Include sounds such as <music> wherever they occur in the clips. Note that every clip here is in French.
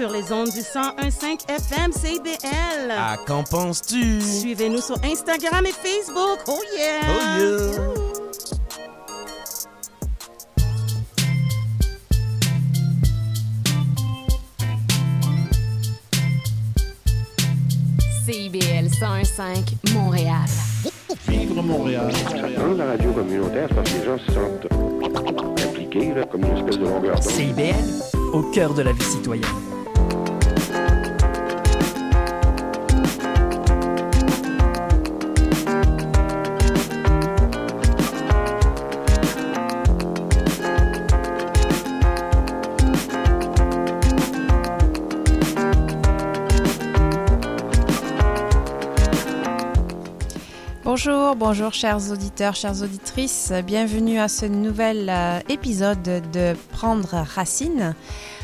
sur les ondes du 101.5 FM CBL. À qu'en penses-tu? Suivez-nous sur Instagram et Facebook. Oh yeah! Oh yeah! CIBL 101.5 Montréal. Vivre Montréal. Dans la radio communautaire, parce que les gens se sentent impliqués, là, comme une espèce de longueur d'onde. CIBL, au cœur de la vie citoyenne. Bonjour, chers auditeurs, chères auditrices. Bienvenue à ce nouvel euh, épisode de Prendre Racine.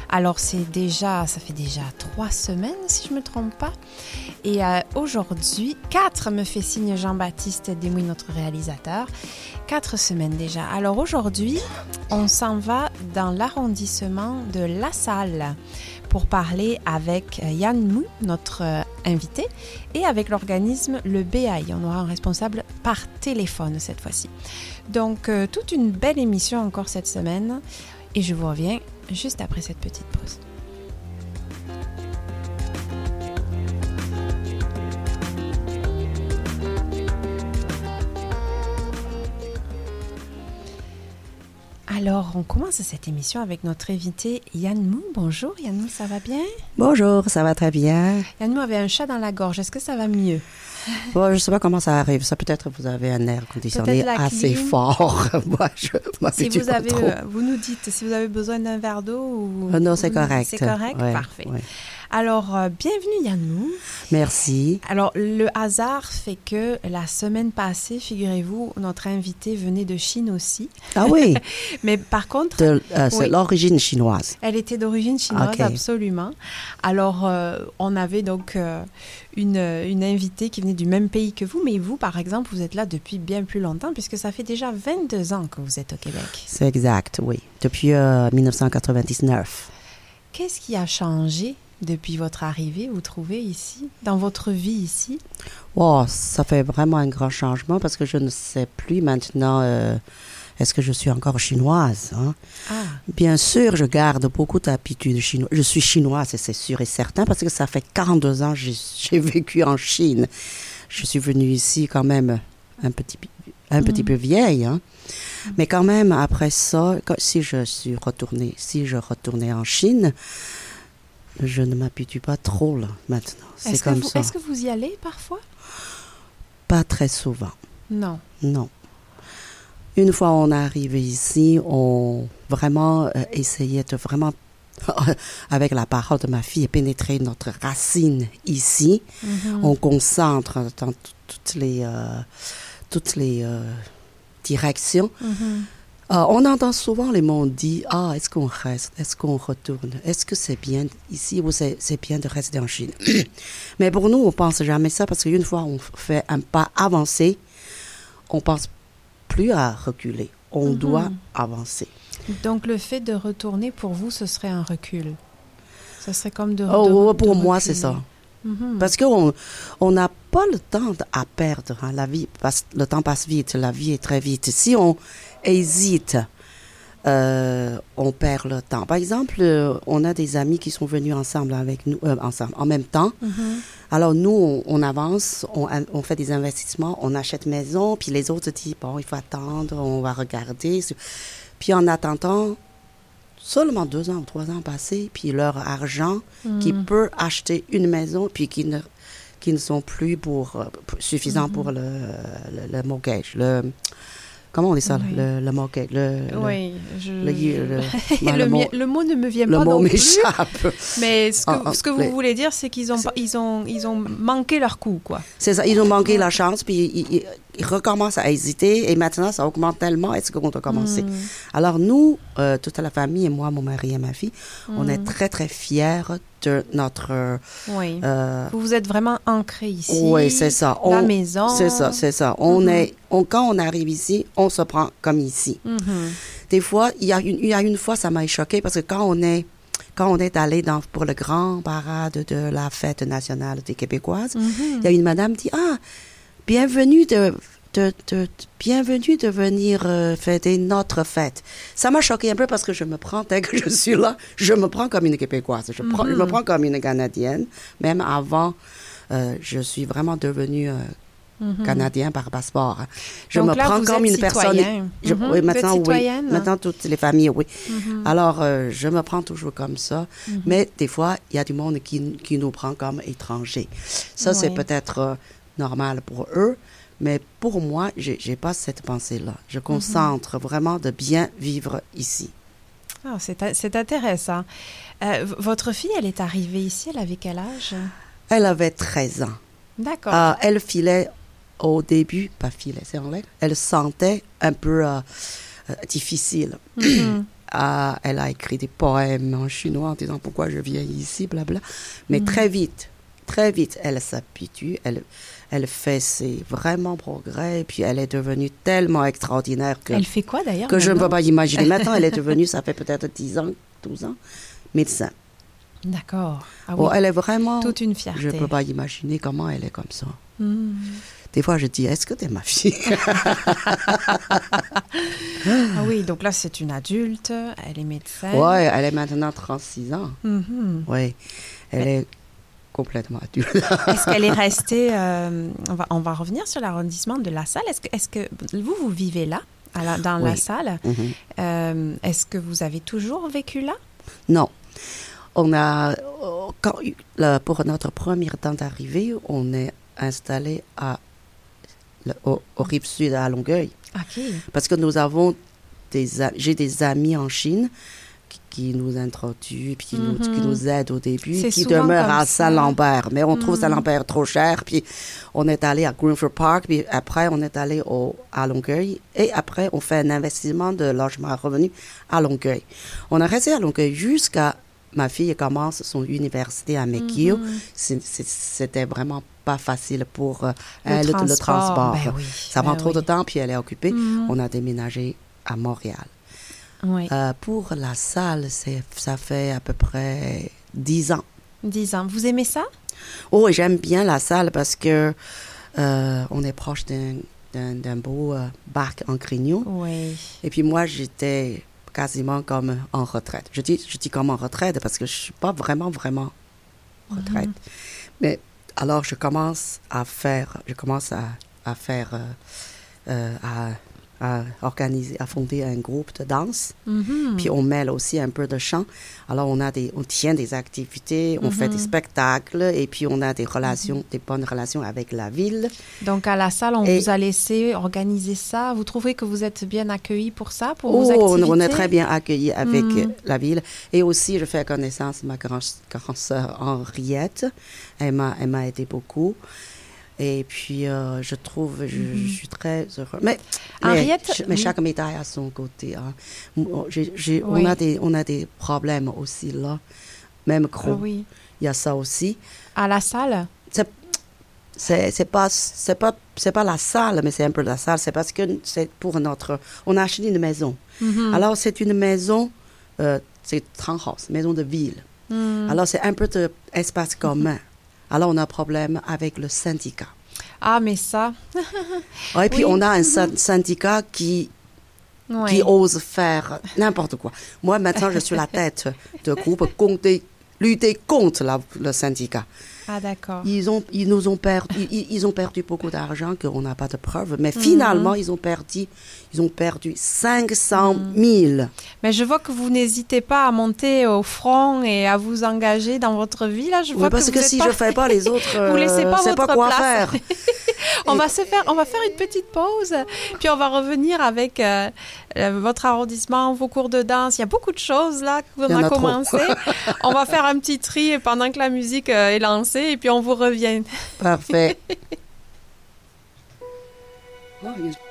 Alors c'est déjà, ça fait déjà trois semaines si je me trompe pas. Et euh, aujourd'hui, quatre me fait signe Jean-Baptiste Desmouilles, notre réalisateur. Quatre semaines déjà. Alors aujourd'hui, on s'en va dans l'arrondissement de La Salle pour parler avec euh, Yann Mou, notre invité, et avec l'organisme Le BAI. On aura un responsable par téléphone cette fois-ci. Donc, euh, toute une belle émission encore cette semaine. Et je vous reviens juste après cette petite pause. Alors, on commence cette émission avec notre invité Yann Mou. Bonjour Yann Mou, ça va bien? Bonjour, ça va très bien. Yann Mou avait un chat dans la gorge. Est-ce que ça va mieux? <laughs> Bon, je ne sais pas comment ça arrive. Ça peut-être vous avez un air conditionné assez clim. fort. <laughs> Moi, je Si vous avez, trop. euh, vous nous dites si vous avez besoin d'un verre d'eau ou. Euh, non, c'est correct. C'est correct, Ouais, parfait. ouais. Alors, euh, bienvenue Yann Mou. Merci. Alors, le hasard fait que la semaine passée, figurez-vous, notre invité venait de Chine aussi. Ah oui, <laughs> Mais par contre, euh, c'est Oui. l'origine chinoise. Elle était d'origine chinoise, absolument. Alors, euh, on avait donc une, une invitée qui venait du même pays que vous, mais vous, par exemple, vous êtes là depuis bien plus longtemps, puisque ça fait déjà 22 ans que vous êtes au Québec. C'est exact, oui. Depuis euh, 1999. Qu'est-ce qui a changé depuis votre arrivée, vous trouvez, ici, dans votre vie ici? Wow, ça fait vraiment un grand changement parce que je ne sais plus maintenant euh, est-ce que je suis encore chinoise. hein? Ah, Bien sûr, je garde beaucoup d'habitudes chinoises. Je suis chinoise, c'est sûr et certain, parce que ça fait 42 ans que j'ai vécu en Chine. Je suis venue ici quand même un petit, un petit peu vieille. hein. Mais quand même, après ça, si je suis retournée, si je retournais en Chine, je ne m'habitue pas trop là, maintenant. C'est est-ce que, comme vous- ça. est-ce que vous y allez parfois? Pas très souvent. Non. Non. Une fois on est arrivé ici, on vraiment euh, essayait de vraiment, <laughs> avec la parole de ma fille, pénétrer notre racine ici. Mhm. On concentre dans toutes les, euh, toutes les euh, directions. Mhm. Euh, on entend souvent les mots dire Ah, est-ce qu'on reste? Est-ce qu'on retourne? Est-ce que c'est bien ici ou c'est c'est bien de rester en Chine? <clears throat> Mais pour nous, on pense jamais ça parce qu'une fois on fait un pas avancé, on pense plus à reculer. On Mhm. doit avancer. Donc, le fait de retourner, pour vous, ce serait un recul? Ce serait comme de... Oh, de- pour de moi, c'est ça. Mhm. Parce qu'on on n'a pas le temps à perdre. hein. La vie passe, le temps passe vite, la vie est très vite. Si on hésite, euh, on perd le temps. Par exemple, euh, on a des amis qui sont venus ensemble avec nous, euh, ensemble, en même temps. Mhm. Alors nous, on, on avance, on, on fait des investissements, on achète maison, puis les autres disent, bon, il faut attendre, on va regarder. Puis en attendant, seulement deux ans ou trois ans passés, puis leur argent qui Mhm. peut acheter une maison, puis qui ne, qui ne sont plus pour, euh, pour- suffisants pour le, le, le mortgage. Le, comment on dit ça? Oui. Le, le mortgage. Le, le- Oui, je... le- le- <laughs> le, le mot- le mot ne me vient le pas mot non plus. m'échappe. Mais ce que, Ah, ah, ce que vous voulez dire, c'est qu'ils ont, ils ont, ils ont manqué leur coup, quoi. C'est ça, ils ont manqué la chance, puis ils, ils- ils recommencent à hésiter, et maintenant ça augmente tellement, est-ce qu'on doit commencer? Mm. Alors nous, euh, toute la famille, et moi, mon mari et ma fille, on est très très fiers de notre... Oui. euh, Vous vous êtes vraiment ancré ici. oui, c'est ça. La On- maison. C'est ça, c'est ça. On Mhm. est, on, quand on arrive ici, on se prend comme ici. Des fois, il y a une, il y a une fois, ça m'a choqué parce que quand on est quand on est allé dans, pour le grand parade de la fête nationale des Québécoises, il y a une madame qui dit Ah, bienvenue de. de- de- bienvenue de venir euh, fêter notre fête. Ça m'a choqué un peu parce que je me prends, dès <laughs> que je suis là, je me prends comme une Québécoise. Je, prends- je Mhm. me prends comme une Canadienne. Même avant, euh, je suis vraiment devenue euh, Canadien par passeport. hein. Je Mhm. Donc me là, prends vous comme êtes une personne. Je- Mhm. oui, maintenant, oui. Maintenant, toutes les familles, oui. Mhm. Alors, euh, je me prends toujours comme ça. Mais des fois, il y a du monde qui, qui nous prend comme étrangers. Ça, c'est peut-être euh, normal pour eux. Mais pour moi, j'ai j'ai pas cette pensée-là. Je concentre vraiment de bien vivre ici. Ah, c'est intéressant. Euh, votre fille, elle est arrivée ici, elle avait quel âge? Elle avait 13 ans. D'accord. Euh, elle filait au début, pas filait, c'est anglais. Elle sentait un peu euh, euh, difficile. Mhm. <clears throat> Ah, elle a écrit des poèmes en chinois en disant pourquoi je viens ici, blabla. Mais très vite, très vite, elle s'habitue, elle, elle fait ses vraiment progrès, et puis elle est devenue tellement extraordinaire que, Elle fait quoi d'ailleurs que je ne peux pas imaginer. Maintenant, elle est <laughs> devenue, ça fait peut-être 10 ans, 12 ans, médecin. D'accord. Ah oui, Oh, elle est vraiment... toute une fierté. Je ne peux pas imaginer comment elle est comme ça. Mhm. Des fois, je dis, est-ce que tu es ma fille? <laughs> Ah oui, donc là, c'est une adulte, elle est médecin. Ouais, elle est maintenant 36 ans. Mhm. Oui, elle est complètement adulte. <laughs> Est-ce qu'elle est restée euh, on, va, on va revenir sur l'arrondissement de la salle. Est-ce que, est que vous, vous vivez là, à la- dans la salle? Mhm. Euh, Est-ce que vous avez toujours vécu là? Non. On a, quand, pour notre première temps d'arrivée, on est installé à, au, au rive sud à Longueuil. Parce que nous avons des, j'ai des amis en Chine qui, nous introduisent, puis qui, nous, qui nous aident au début, qui comme à. Saint-Lambert. Mais on trouve Saint-Lambert trop cher, puis on est allé à Greenfield Park, puis après on est allé au, à Longueuil, et après on fait un investissement de logement à revenu à Longueuil. On a resté à Longueuil jusqu'à ma fille commence son université à McGill. C'est- c'est- C'était vraiment pas facile pour euh, elle, le transport. Ben oui, Ça prend ben trop de temps, puis elle est occupée. Mhm. On a déménagé à Montréal. Oui, Euh, pour la salle, ça fait à peu près 10 ans. 10 ans. Vous aimez ça? Oh, j'aime bien la salle parce que euh, on est proche d'un, beau euh, bac en crignon. Oui. Et puis moi, j'étais quasiment comme en retraite. Je dis, je dis comme en retraite parce que je suis pas vraiment, vraiment en retraite. Mais alors, je commence à faire, je commence à, à faire, euh, à, à organiser, à fonder un groupe de danse. Mhm. Puis on mêle aussi un peu de chant. Alors on a des, on tient des activités, on fait des spectacles et puis on a des relations, des bonnes relations avec la ville. Donc à la salle, on Et- vous a laissé organiser ça. Vous trouvez que vous êtes bien accueillis pour ça, pour Oh, vos on, activités on est très bien accueillis avec Mhm. la ville. Et aussi, je fais connaissance de ma grande, grande sœur Henriette. Elle m'a, elle m'a aidé beaucoup. Et puis, euh, je trouve, je, je suis très heureux. Mais, mais- chaque médaille a son côté. hein. Oui. on, a des, on a des problèmes aussi là. Même Ah gros. oui. Il y a ça aussi. À la salle? C'est, c'est, pas, c'est pas, c'est pas la salle, mais c'est un peu la salle. C'est parce que c'est pour notre, on a acheté une maison. Mhm. Alors, c'est une maison, euh, c'est Tranghaus, maison de ville. Mhm. Alors, c'est un peu d'espace commun. Alors, on a un problème avec le syndicat. Ah, mais ça. Et puis, Oui. on a un <laughs> syn- syndicat qui, ose faire n'importe quoi. Moi, maintenant, je suis la tête de groupe contre, lutter contre la- le syndicat. Ah, d'accord. Ils, ont, ils nous ont perdu, ils, ils ont perdu beaucoup d'argent qu'on n'a pas de preuves, mais finalement, ils ont perdu, ils ont perdu 500 000. Mais je vois que vous n'hésitez pas à monter au front et à vous engager dans votre vie. Là, je Oui, vois parce que, que, êtes si pas- je fais pas les autres, <laughs> Vous laissez pas euh, votre pas quoi place. faire. <laughs> on va se faire, on va faire une petite pause, puis on va revenir avec euh, euh, votre arrondissement, vos cours de danse. Il y a beaucoup de choses là qu'on a a commencé. <laughs> on va faire un petit tri pendant que la musique euh, est lancée, et puis on vous revient. Parfait. <laughs>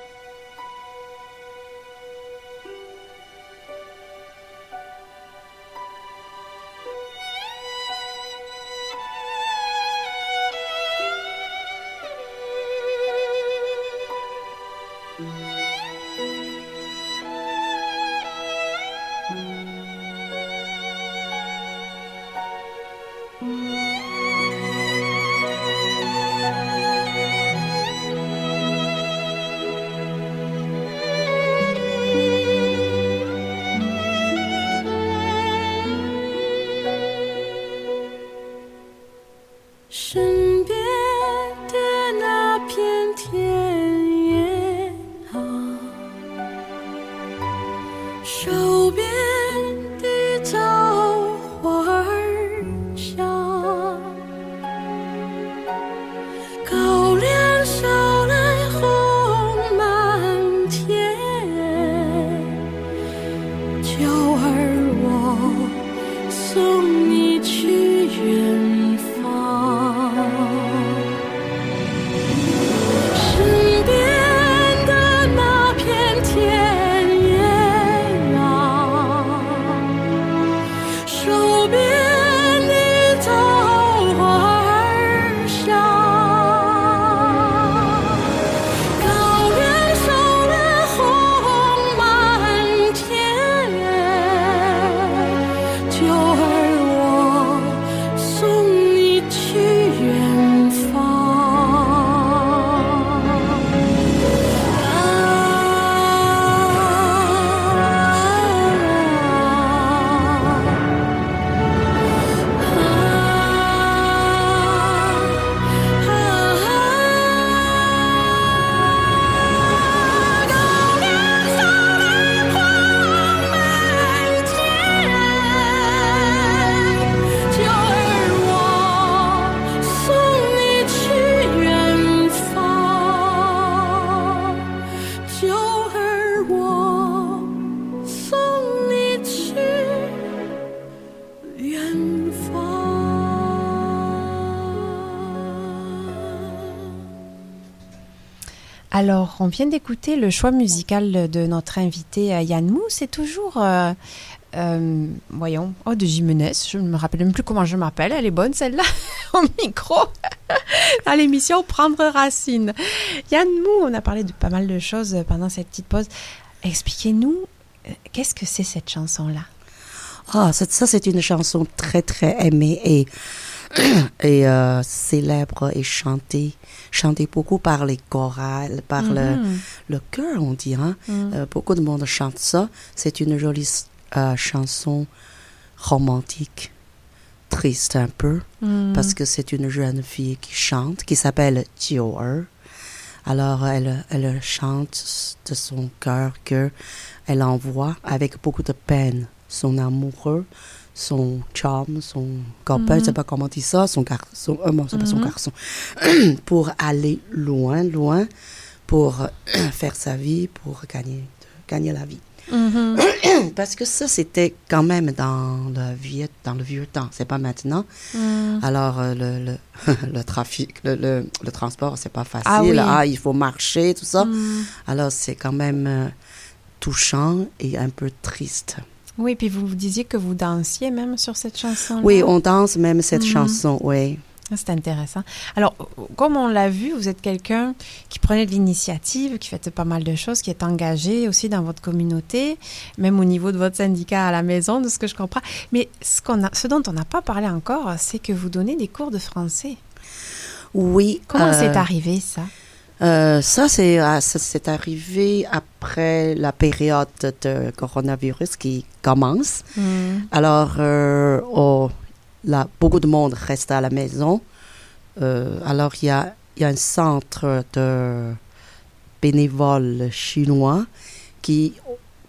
Alors, on vient d'écouter le choix musical de notre invité euh, Yann Mou. C'est toujours, euh, euh, voyons, oh, de Jimenez. Je ne me rappelle même plus comment je m'appelle. Elle est bonne celle-là, <laughs> au micro, <laughs> dans l'émission Prendre Racine. Yann Mou, on a parlé de pas mal de choses pendant cette petite pause. Expliquez-nous, qu'est-ce que c'est cette chanson-là? Ah, ça, c'est une chanson très, très aimée et, <clears throat> célèbre et chantée. Chantée beaucoup par les chorales, par le, Mhm. le chœur, on dit. Hein? Mhm. Euh, beaucoup de monde chante ça. C'est une jolie euh, chanson romantique, triste un peu, Mhm. parce que c'est une jeune fille qui chante, qui s'appelle Jiu-er. Alors, elle, elle chante de son cœur que elle envoie avec beaucoup de peine son amoureux, son chum, son copain, je ne sais pas comment on dit ça, son garçon, euh, non, c'est pas son Mhm. garçon, <clears throat> pour aller loin, loin, pour <clears throat> faire sa vie, pour gagner, gagner la vie. Mhm. <clears throat> Parce que ça, c'était quand même dans le vieux, dans le vieux temps, c'est pas maintenant. Mhm. Alors, euh, le, le, <laughs> le trafic, le, le, le transport, c'est pas facile. Ah Ah, oui. il faut marcher, tout ça. Mhm. Alors, c'est quand même euh, touchant et un peu triste. Oui, puis vous disiez que vous dansiez même sur cette chanson. Oui, on danse même cette Mhm. chanson, oui. Ah, C'est intéressant. Alors, comme on l'a vu, vous êtes quelqu'un qui prenait de l'initiative, qui fait pas mal de choses, qui est engagé aussi dans votre communauté, même au niveau de votre syndicat à la maison, de ce que je comprends. Mais ce, qu'on a, ce dont on n'a pas parlé encore, c'est que vous donnez des cours de français. Oui. Comment euh, c'est arrivé ça? Euh, ça, c'est ah, ça, c'est arrivé après la période de coronavirus qui commence. Hmm. Alors, euh, oh, là, beaucoup de monde reste à la maison. Euh, alors, il y a, y a un centre de bénévoles chinois qui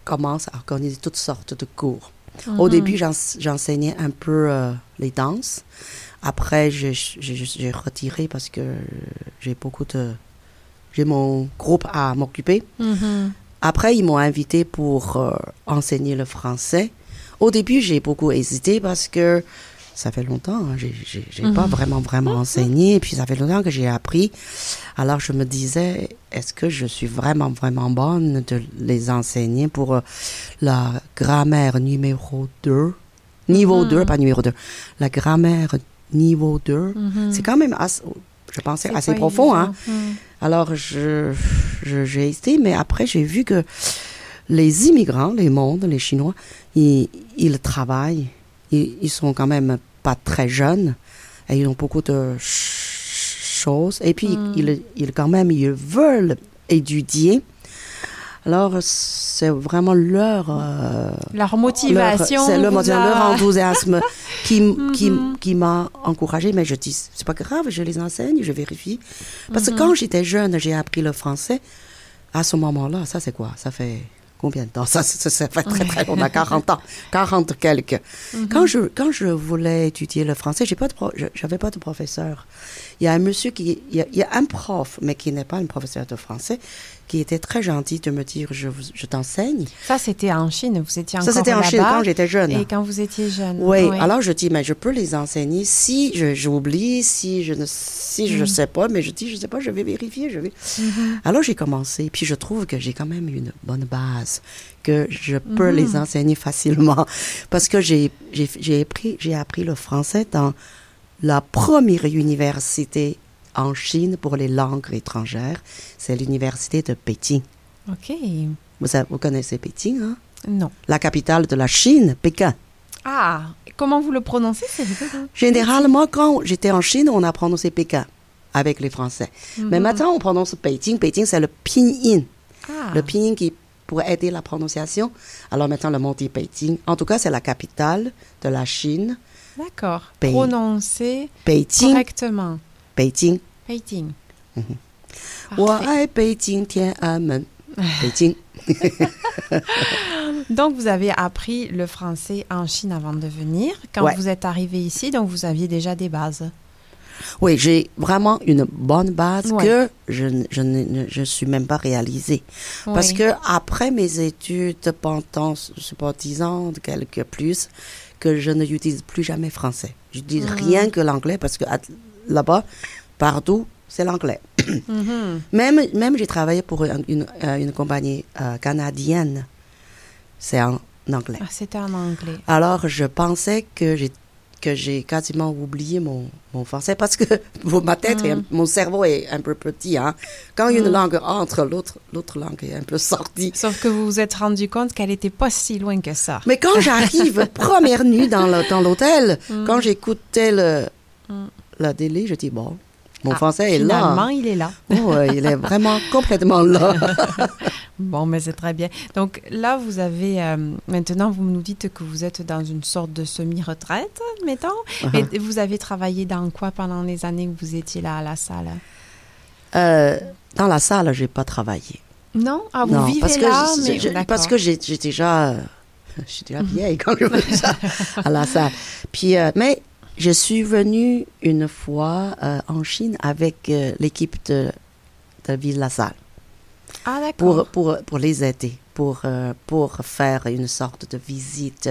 commence à organiser toutes sortes de cours. Au Mhm. début, j'ens- j'enseignais un peu euh, les danses. Après, j'ai retiré parce que j'ai beaucoup de... J'ai mon groupe à m'occuper. Mhm. Après, ils m'ont invité pour euh, enseigner le français. Au début, j'ai beaucoup hésité parce que ça fait longtemps, hein, j'ai j'ai- j'ai pas Mhm. vraiment, vraiment enseigné. Et puis, ça fait longtemps que j'ai appris. Alors, je me disais, est-ce que je suis vraiment, vraiment bonne de les enseigner pour euh, la grammaire numéro 2 Niveau Mhm. 2, pas numéro 2. La grammaire niveau 2. Mhm. C'est quand même, assez, je pensais, C'est assez profond. Hein. Alors, je, je- j'ai hésité, mais après, j'ai vu que les immigrants, les mondes, les Chinois, ils, ils travaillent. Ils, ils sont quand même pas très jeunes. Et ils ont beaucoup de ch- choses. Et puis, Mm. ils, ils, quand même, ils veulent étudier. Alors, c'est vraiment leur... euh, Leur motivation. c'est motivation, a- leur enthousiasme <laughs> qui, qui, Mhm. qui m'a encouragée. Mais je dis, c'est pas grave, je les enseigne, je vérifie. Parce Mhm. que quand j'étais jeune, j'ai appris le français. À ce moment-là, ça c'est quoi? Ça fait combien de temps? Ça, ça, ça fait très très longtemps, 40 ans, 40 quelques. Mhm. Quand je quand je voulais étudier le français, j'ai pas de j'avais pas de professeur. Il y a un monsieur qui il y a, il y a un prof, mais qui n'est pas un professeur de français, qui était très gentil de me dire je t'enseigne. Ça, c'était en Chine. Vous étiez encore Ça c'était en Chine quand j'étais jeune. Et quand vous étiez jeune. Oui, alors je dis, mais je peux les enseigner si j'oublie, si je ne si je Mhm. sais pas, mais je dis, je sais pas, je vais vérifier, je vais. Mhm. Alors j'ai commencé, puis je trouve que j'ai quand même une bonne base, que je peux Mhm. les enseigner facilement, parce que j'ai j'ai j'ai appris j'ai appris le français dans la première université en Chine pour les langues étrangères, c'est l'université de Pékin. OK. Vous, connaissez Pékin, hein? Non. La capitale de la Chine, Pékin. Ah, comment vous le prononcez C'est rigolo. Généralement, quand j'étais en Chine, on a prononcé Pékin avec les Français. Mais Mhm. maintenant, on prononce Pékin. Pékin, c'est le pinyin. Ah. Le pinyin qui pourrait aider la prononciation. Alors maintenant, le monde dit Pékin. En tout cas, c'est la capitale de la Chine. D'accord. Pays. Prononcé Pékin. correctement. Pékin. Pékin. Mhm. Parfait. 我爱北京天安门。Pékin. Donc, vous avez appris le français en Chine avant de venir. Quand Ouais. vous êtes arrivé ici, donc vous aviez déjà des bases. Oui, j'ai vraiment une bonne base Ouais. que je ne je, ne- ne- je suis même pas réalisée. Parce Oui. que après mes études, pendant, je sais pas, 10 ans, quelques plus, que je n'utilise plus jamais français. Je dis Mhm. rien que l'anglais parce que là-bas, partout, c'est l'anglais. <coughs> Mhm. Même, même j'ai travaillé pour une, une, euh, une compagnie euh, canadienne. C'est en anglais. Ah, C'était en anglais. Alors, je pensais que j'ai que j'ai quasiment oublié mon, mon français parce que <laughs> ma tête, un- Mm. mon cerveau est un peu petit. Hein. Quand une Mm. langue entre, l'autre l'autre langue est un peu sortie. Sauf que vous vous êtes rendu compte qu'elle n'était pas si loin que ça. Mais quand j'arrive, <laughs> première nuit dans le- dans l'hôtel, quand j'écoutais le, Mm. la télé, je dis, bon, mon Ah, français est Finalement, là. il est là. Oh, il est vraiment <laughs> complètement là. <laughs> Bon, mais c'est très bien. Donc là, vous avez euh, maintenant, vous nous dites que vous êtes dans une sorte de semi-retraite, mettons. Uh-huh. Et vous avez travaillé dans quoi pendant les années où vous étiez là à la salle? Euh, dans la salle, j'ai pas travaillé. Non? Ah, vous non, vivez parce que là, je- mais je- d'accord. parce que j'ai- j'étais déjà, <laughs> euh, j'étais déjà vieille quand je ça à la salle. Puis, euh, mais je suis venue une fois euh, en Chine avec euh, l'équipe de, de Ville La Salle Ah, d'accord. pour, pour, pour les aider, pour, euh, pour faire une sorte de visite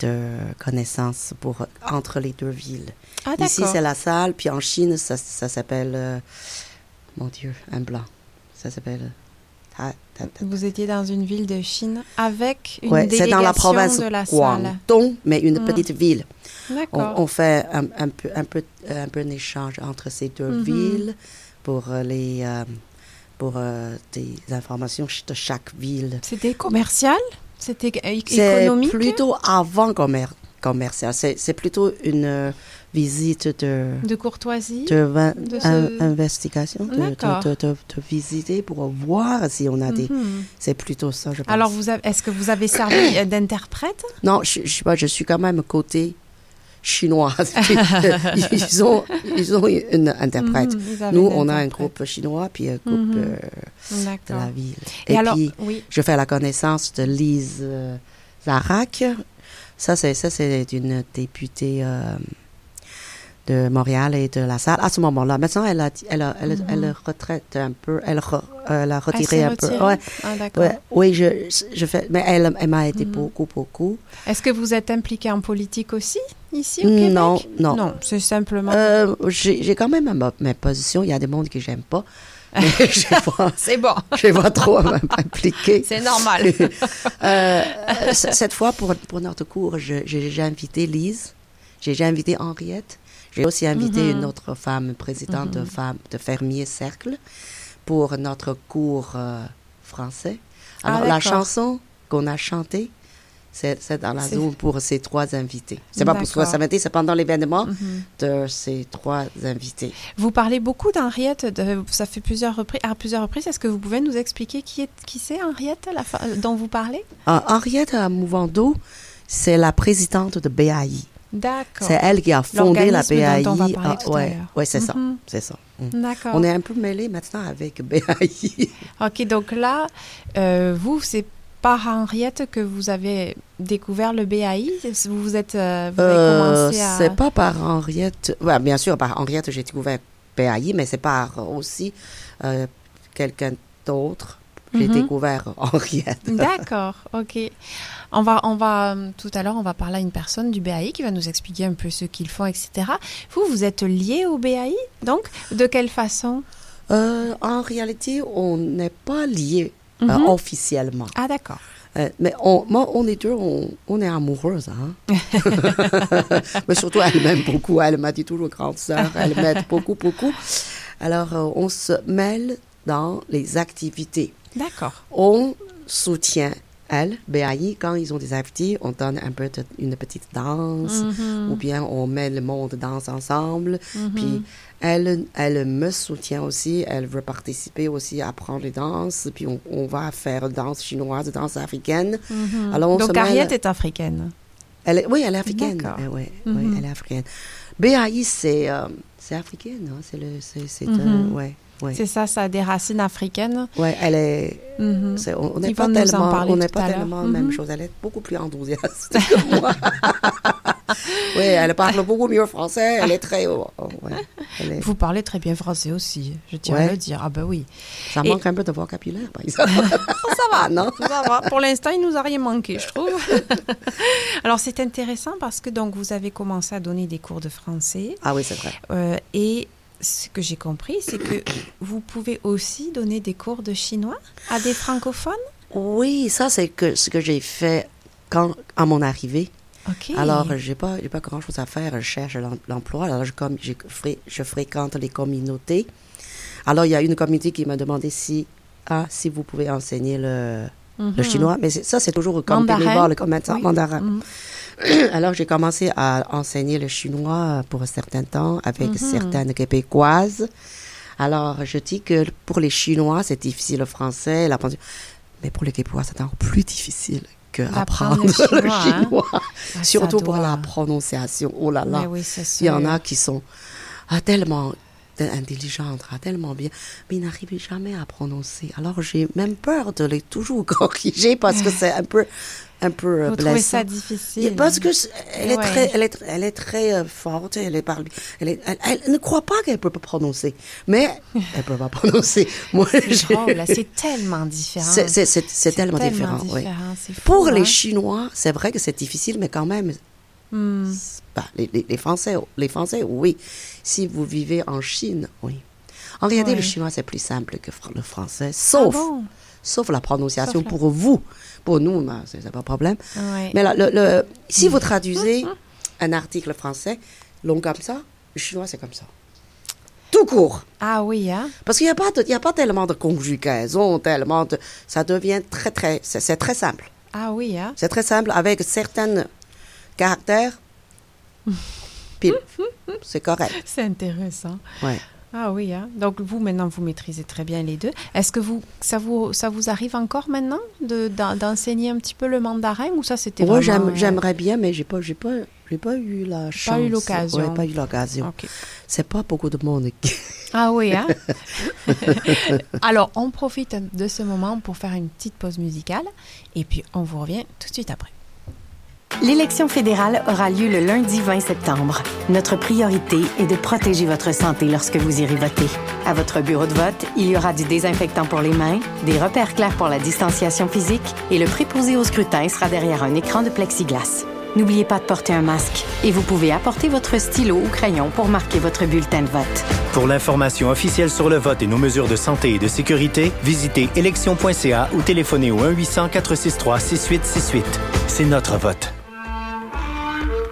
de connaissance pour, entre les deux villes. Ah, Ici, c'est la salle, puis en Chine, ça, ça s'appelle, mon Dieu, un blanc. Ça s'appelle... Vous étiez dans une ville de Chine avec une Ouais, c'est délégation dans la province de la salle. Guangdong, mais une Mm. petite ville. On, D'accord. on fait un, un peu, un, peu, un peu un échange entre ces deux Mhm. villes pour euh, les euh, pour euh, des informations de chaque ville. C'était commercial? C'était é- C'est économique? plutôt avant commer commercial. C'est c'est plutôt une euh, visite de De courtoisie de, De ce- investigation, de, de, visiter pour voir si on a des. Mhm. C'est plutôt ça, je pense. Alors, est-ce que vous avez servi euh, d'interprète? Non, je, je, sais pas, je suis quand même côté chinois. <laughs> ils, ont, ils ont une interprète. Mhm, Nous, on a un groupe chinois, puis un groupe Mhm. euh, de la ville. Et, Et, alors, puis, oui. je fais la connaissance de Lise euh, Zarak. Ça, c'est, ça, c'est une députée euh, de Montréal et de la Salle. À ce moment-là, maintenant, elle a, elle a, elle, Mhm. elle retraite un peu. Elle, re- elle a retiré un peu. Ouais, Ah, d'accord. ouais, oui, je, je fais. Mais elle, elle m'a aidé Mhm. beaucoup, beaucoup. Est-ce que vous êtes impliqué en politique aussi, ici au Québec? Non, non. Non, c'est simplement... Euh, j'ai quand même ma, ma position. Il y a des mondes que j'aime pas. <laughs> C'est bon, je pas trop m'impliquer. c'est normal. <laughs> Euh, cette fois, pour, pour notre cours, j'ai invité Lise, j'ai invité Henriette, j'ai aussi invité Mhm. une autre femme, présidente de, Mhm. femme, de Fermier Cercle, pour notre cours euh, français. Ah, Alors, la chanson qu'on a chantée, C'est c'est dans la zone pour ces trois invités. C'est pas pour trois invités, c'est pendant l'événement Mhm. de ces trois invités. Vous parlez beaucoup d'Henriette, ça fait plusieurs reprises, à plusieurs reprises. Est-ce que vous pouvez nous expliquer qui est qui c'est Henriette la dont vous parlez? Ah, Henriette Mouvando, c'est la présidente de BAI. D'accord. C'est elle qui a fondé la BAI. dont on va Ah, ouais, ouais, c'est ça, Mhm. c'est ça. Mm. D'accord. On est un peu mêlés maintenant avec BAI. <laughs> Ok, donc là, euh, vous, c'est par Henriette que vous avez découvert le BAI Vous vous êtes, euh, vous avez Euh, commencé à... C'est pas par Henriette. Ouais, bien sûr, par Henriette, j'ai découvert BAI, mais c'est par aussi euh, quelqu'un d'autre. J'ai Mhm. découvert Henriette. <laughs> D'accord, ok. On va, on va euh, tout à l'heure, on va parler à une personne du BAI qui va nous expliquer un peu ce qu'ils font, etc. Vous, vous êtes lié au BAI, donc? De quelle façon? Euh, en réalité, on n'est pas liés euh, Mhm. officiellement. Ah, d'accord. Euh, mais on, moi, on est deux, on, on est amoureuses. Hein? <laughs> <laughs> mais surtout, elle m'aime beaucoup. Elle m'a dit toujours grande sœur. Elle m'aide beaucoup, beaucoup. Alors, on se mêle dans les activités. D'accord. On soutient elle, BAI, quand ils ont des activités, on donne un peu de- une petite danse, Mhm. ou bien on met le monde danse ensemble. Mhm. Puis elle, elle me soutient aussi, elle veut participer aussi à apprendre les danses, puis on, on va faire danse chinoise, danse africaine. Mhm. Alors, on Donc Henriette est africaine. Elle est- oui, elle est africaine. Eh ouais, elle est africaine. BAI, c'est euh, africaine, hein, c'est le, c'est, euh, ouais, ouais. C'est ça, ça a des racines africaine. Ouais, elle est, Mhm. on on n'est pas tellement, on pas tellement la même Mhm. chose. Elle est beaucoup plus enthousiaste <laughs> que moi. <laughs> oui, elle parle beaucoup mieux français. Elle est très, oh, oh, ouais, elle est- Vous parlez très bien français aussi, je tiens à le dire. Ah ben oui. ça Et- manque un peu de vocabulaire, par exemple. <laughs> ça va, non? Ça va. Pour l'instant, il nous a rien manqué, je trouve. Alors, c'est intéressant parce que donc vous avez commencé à donner des cours de français Ah oui, c'est vrai. euh, et ce que j'ai compris, c'est que <coughs> vous pouvez aussi donner des cours de chinois à des francophones? Oui, ça c'est que ce que j'ai fait quand à mon arrivée. Alors, j'ai pas, j'ai pas grand chose à faire. Je cherche l'em- l'emploi. Alors, je, comme, je, fré- je fréquente les communautés. Alors, il y a une communauté qui m'a demandé si, ah, si vous pouvez enseigner le, le Mhm. chinois. Mais ça, c'est toujours comme Mandarin. bénévole, comme médecin Oui. mandarin. Mhm. <clears throat> Alors, j'ai commencé à enseigner le chinois pour un certain temps avec Mhm. certaines québécoises. Alors, je dis que pour les Chinois, c'est difficile le français, la. Mais pour les Québécois, c'est encore plus difficile que D'apprendre apprendre le le chinois, hein. chinois. Ah, Surtout pour la prononciation. Oh là là. Oui, Il y en a qui sont ah, tellement intelligentes, ah, tellement bien, mais ils n'arrivent jamais à prononcer. Alors, j'ai même peur de les toujours <laughs> corriger parce que c'est un peu, un peu euh, Vous trouvez blessant. ça difficile Parce que c'est- elle est Ouais. très, elle est, elle est très euh, forte, elle est parle, elle, est- elle, elle ne croit pas qu'elle peut pas prononcer, mais <laughs> elle peut pas prononcer. Moi, C'est <laughs> tellement différent. c'est, tellement, différent. fou, Pour les hein? Chinois, c'est vrai que c'est difficile, mais quand même, Hmm. bah, les, les- les Français, les Français, oui. Si vous vivez en Chine, oui. En réalité, Ouais. le chinois, c'est plus simple que le français, sauf, Ah bon? sauf la prononciation Sauf la- pour vous. Pour nous, bah, c'est, c'est pas un problème. Ouais. Mais là, le, le- si vous traduisez <laughs> un article français long comme ça, le chinois, c'est comme ça. Tout court. Ah oui, hein? Parce qu'il n'y a, pas de- il y a pas tellement de conjugaison, tellement de... Ça devient très, très... C'est très simple. Ah oui, hein? C'est très simple, avec certains caractères. <laughs> Pile. C'est correct. C'est intéressant. Ouais. Ah oui, hein? Donc vous, maintenant, vous maîtrisez très bien les deux. Est-ce que vous, ça vous, ça vous arrive encore maintenant de, d'en- d'enseigner un petit peu le mandarin ou ça, c'était Moi, vraiment... j'aime- j'aimerais bien, mais j'ai pas, j'ai pas, j'ai pas eu la chance. eu l'occasion. Ouais, pas eu l'occasion. Ok. C'est pas beaucoup de monde. qui- <laughs> Ah oui, hein? <laughs> Alors, on profite de ce moment pour faire une petite pause musicale et puis on vous revient tout de suite après. L'élection fédérale aura lieu le lundi 20 septembre. Notre priorité est de protéger votre santé lorsque vous irez voter. À votre bureau de vote, il y aura du désinfectant pour les mains, des repères clairs pour la distanciation physique et le préposé au scrutin sera derrière un écran de plexiglas. N'oubliez pas de porter un masque et vous pouvez apporter votre stylo ou crayon pour marquer votre bulletin de vote. Pour l'information officielle sur le vote et nos mesures de santé et de sécurité, visitez élection.ca ou téléphonez au 1-800-463-6868. C'est notre vote.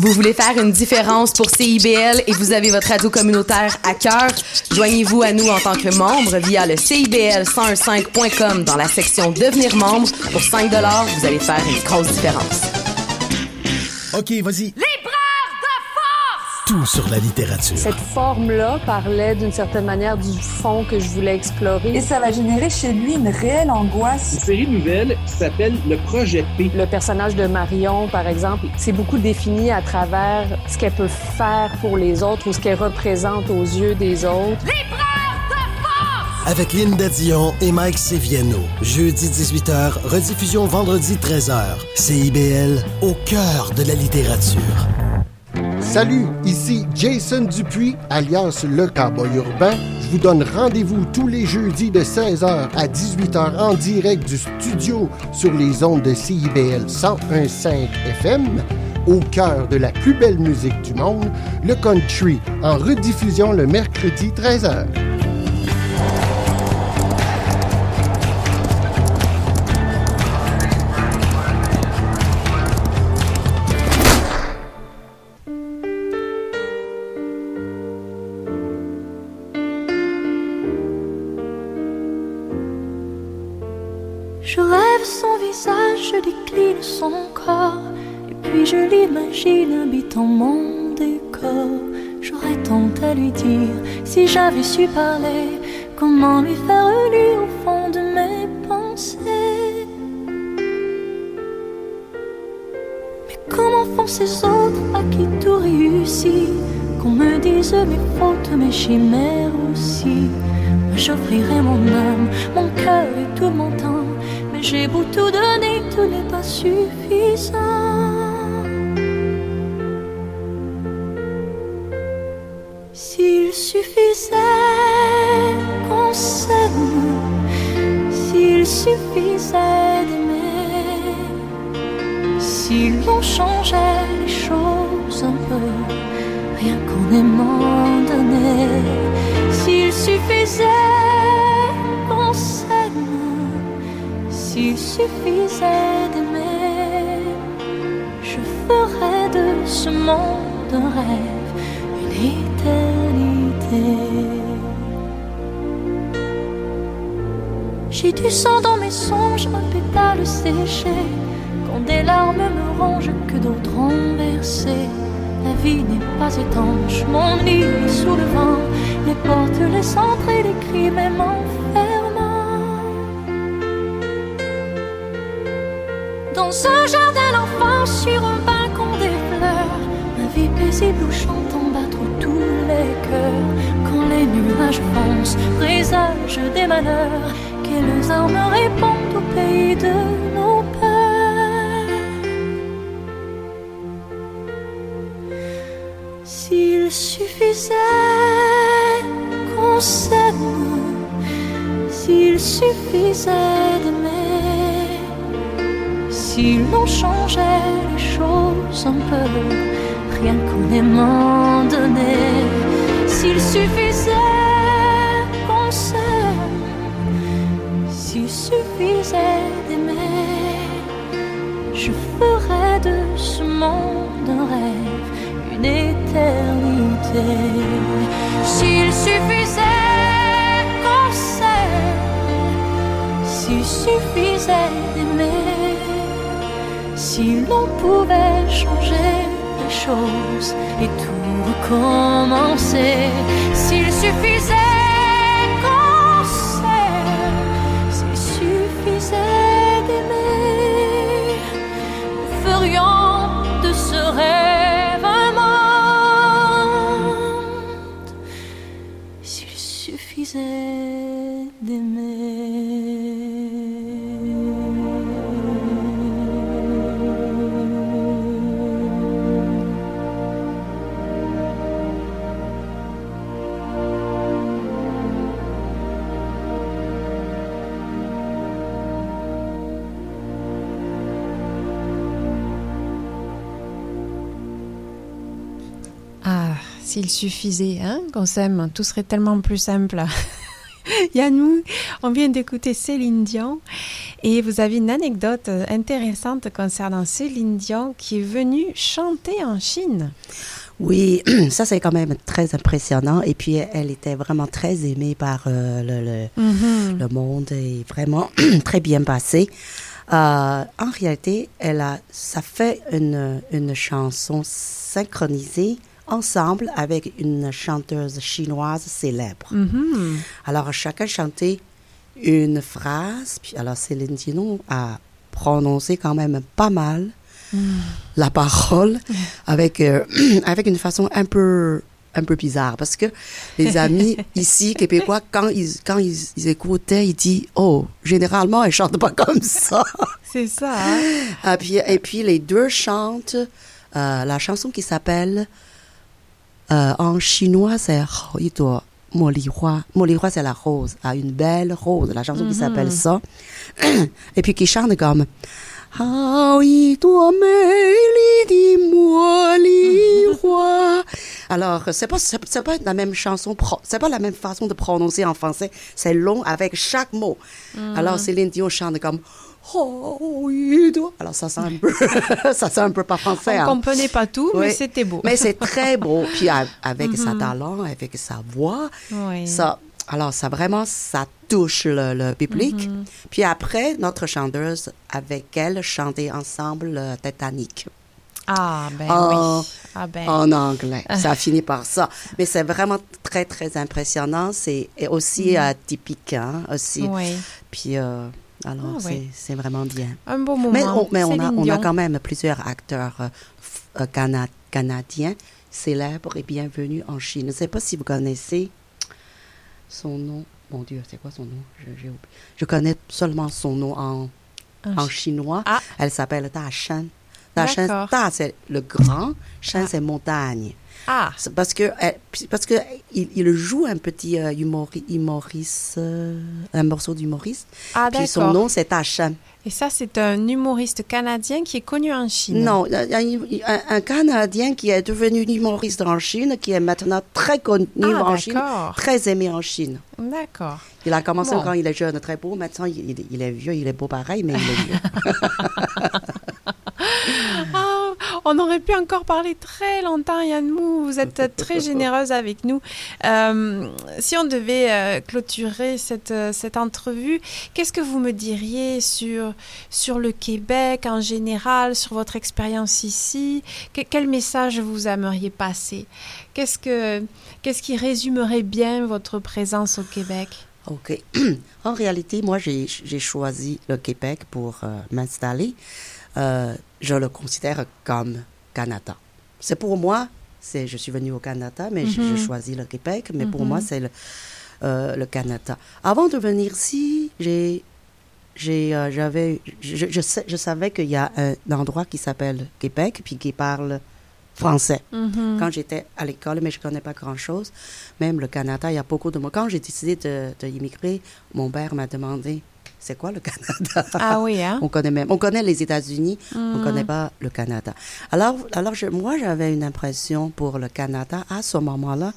Vous voulez faire une différence pour CIBL et vous avez votre radio communautaire à cœur? Joignez-vous à nous en tant que membre via le CIBL1015.com dans la section Devenir membre. Pour 5 vous allez faire une grosse différence. OK, vas-y. Tout sur la littérature. Cette forme-là parlait d'une certaine manière du fond que je voulais explorer. Et ça va générer chez lui une réelle angoisse. Une série nouvelle qui s'appelle Le Projet P. Le personnage de Marion, par exemple, c'est beaucoup défini à travers ce qu'elle peut faire pour les autres ou ce qu'elle représente aux yeux des autres. Avec Linda Dion et Mike Seviano. Jeudi 18h, rediffusion vendredi 13h. CIBL, au cœur de la littérature. Salut, ici Jason Dupuis, alias Le Cowboy Urbain. Je vous donne rendez-vous tous les jeudis de 16h à 18h en direct du studio sur les ondes de CIBL 101.5 FM, au cœur de la plus belle musique du monde, le country, en rediffusion le mercredi 13h. Je rêve son visage, je décline son corps, et puis je l'imagine habitant mon décor. J'aurais tant à lui dire si j'avais su parler, comment lui faire lire au fond de mes pensées. Mais comment font ces autres à qui tout réussit, qu'on me dise mes fautes, mes chimères aussi. J'offrirai mon âme, mon cœur et tout mon temps. J'ai beau tout donner, tout n'est pas suffisant. S'il suffisait qu'on s'aime, s'il suffisait d'aimer, si l'on changeait les choses un peu, rien qu'en aimant suffisait d'aimer, je ferais de ce monde un rêve, une éternité. J'ai du sang dans mes songes, un pétale séché, quand des larmes me rongent que d'autres ont versé. La vie n'est pas étanche, mon lit sous le vent, les portes, les centres et les cris même. Dans un jardin d'enfants, sur un balcon des fleurs, ma vie paisible où chantant battre tous les cœurs. Quand les nuages foncent, présagent des malheurs, quelles armes répondent au pays de nos peurs? S'il suffisait qu'on s'aime, s'il suffisait d'aimer, si l'on changeait les choses un peu, rien qu'en aimant donner, s'il suffisait qu'on s'aime, s'il suffisait d'aimer, je ferais de ce monde un rêve, une éternité. S'il suffisait qu'on s'aime, s'il suffisait d'aimer, si l'on pouvait changer les choses et tout recommencer, s'il suffisait qu'on s'il suffisait d'aimer, nous ferions de ce rêve un monde, s'il suffisait Suffisait hein, qu'on s'aime, tout serait tellement plus simple. <laughs> Yannou, on vient d'écouter Céline Dion et vous avez une anecdote intéressante concernant Céline Dion qui est venue chanter en Chine. Oui, <clears throat> ça c'est quand même très impressionnant. Et puis elle était vraiment très aimée par euh, le, le, Mhm. le monde et vraiment <clears throat> très bien passée. Euh, en réalité, elle a, ça fait une, une chanson synchronisée ensemble avec une chanteuse chinoise célèbre. Mhm. Alors chacun chantait une phrase, puis alors Céline Dion a prononcé quand même pas mal la parole <laughs> avec, euh, <clears throat> avec une façon un peu, un peu bizarre. Parce que les amis <laughs> ici, québécois, quand ils, quand ils, ils écoutaient, ils disent Oh, généralement, elle chante pas comme ça. <laughs> C'est ça. hein? Ah, puis, et puis les deux chantent euh, la chanson qui s'appelle euh, en chinois, c'est Hao Yi Duo Mo Li Hua. Mo Li Hua, c'est la rose, ah, une belle rose, la chanson qui Mhm. s'appelle ça. <clears throat> Et puis qui chante comme. <laughs> Alors, c'est pas, c'est pas la même chanson, c'est pas la même façon de prononcer en français. C'est long avec chaque mot. Mhm. Alors, Céline Dion chante comme Oh, Alors ça sent un peu, <laughs> ça sent un peu pas français. On hein. comprenait pas tout, mais c'était beau. Mais c'est très <laughs> beau. Puis avec sa Mhm. talent, avec sa voix, Oui. ça, alors ça vraiment, ça touche le, le public. Mhm. Puis après, notre chanteuse, avec elle, chantait ensemble le Titanic. Ah, ben en, oui. Ah, ben. en anglais. <laughs> Ça finit par ça. Mais c'est vraiment très, très impressionnant. C'est aussi Mhm. euh, typique, hein, aussi. Oui. Puis, euh, alors, Ah, c'est oui. c'est vraiment bien. Un beau moment. Mais on, mais on, a, on a quand même plusieurs acteurs euh, euh, cana- canadiens célèbres et bienvenus en Chine. Je ne sais pas si vous connaissez son nom. Mon Dieu, c'est quoi son nom? Je, j'ai oublié. Je connais seulement son nom en, En en chi- chinois. Ah. Elle s'appelle Da Shan. Shan, D'accord. Da, c'est le grand, Shan, c'est montagne. Ah. Parce que, puis- parce que il, il joue un petit euh, humori- humoriste, euh, un morceau d'humoriste. Ah, Puis son nom, c'est Tachan. Et ça, c'est un humoriste canadien qui est connu en Chine. Non, un, un Canadien qui est devenu humoriste en Chine, qui est maintenant très connu Ah, en Chine, très aimé en Chine. D'accord. Il a commencé Bon. quand il est jeune, très beau. Maintenant, il, il- il est vieux, il est beau pareil, mais il est vieux. <laughs> Ah, on aurait pu encore parler très longtemps, Yann Mou. Vous êtes très généreuse avec nous. Euh, si on devait euh, clôturer cette, euh, cette entrevue, qu'est-ce que vous me diriez sur, sur le Québec en général, sur votre expérience ici? Que- Quel message vous aimeriez passer? Qu'est-ce que qu'est-ce qui résumerait bien votre présence au Québec? <clears throat> En réalité, moi, j'ai choisi le Québec pour m'installer. Euh, je le considère comme Canada. C'est pour moi, c'est je suis venue au Canada, mais j- Mhm. j'ai choisi le Québec, mais pour Mhm. moi, c'est le, euh, le Canada. Avant de venir ici, j'ai j'ai euh, j'avais je, je, sais- je savais qu'il y a un endroit qui s'appelle Québec puis qui parle français Mhm. quand j'étais à l'école mais je connais pas grand chose même le Canada il y a beaucoup de mots quand j'ai décidé de, de immigrer mon père m'a demandé c'est quoi le Canada? Ah oui, hein? <laughs> on connaît même on connaît les États-Unis on Mhm. connaît pas le Canada alors alors je- moi j'avais une impression pour le Canada à ce moment-là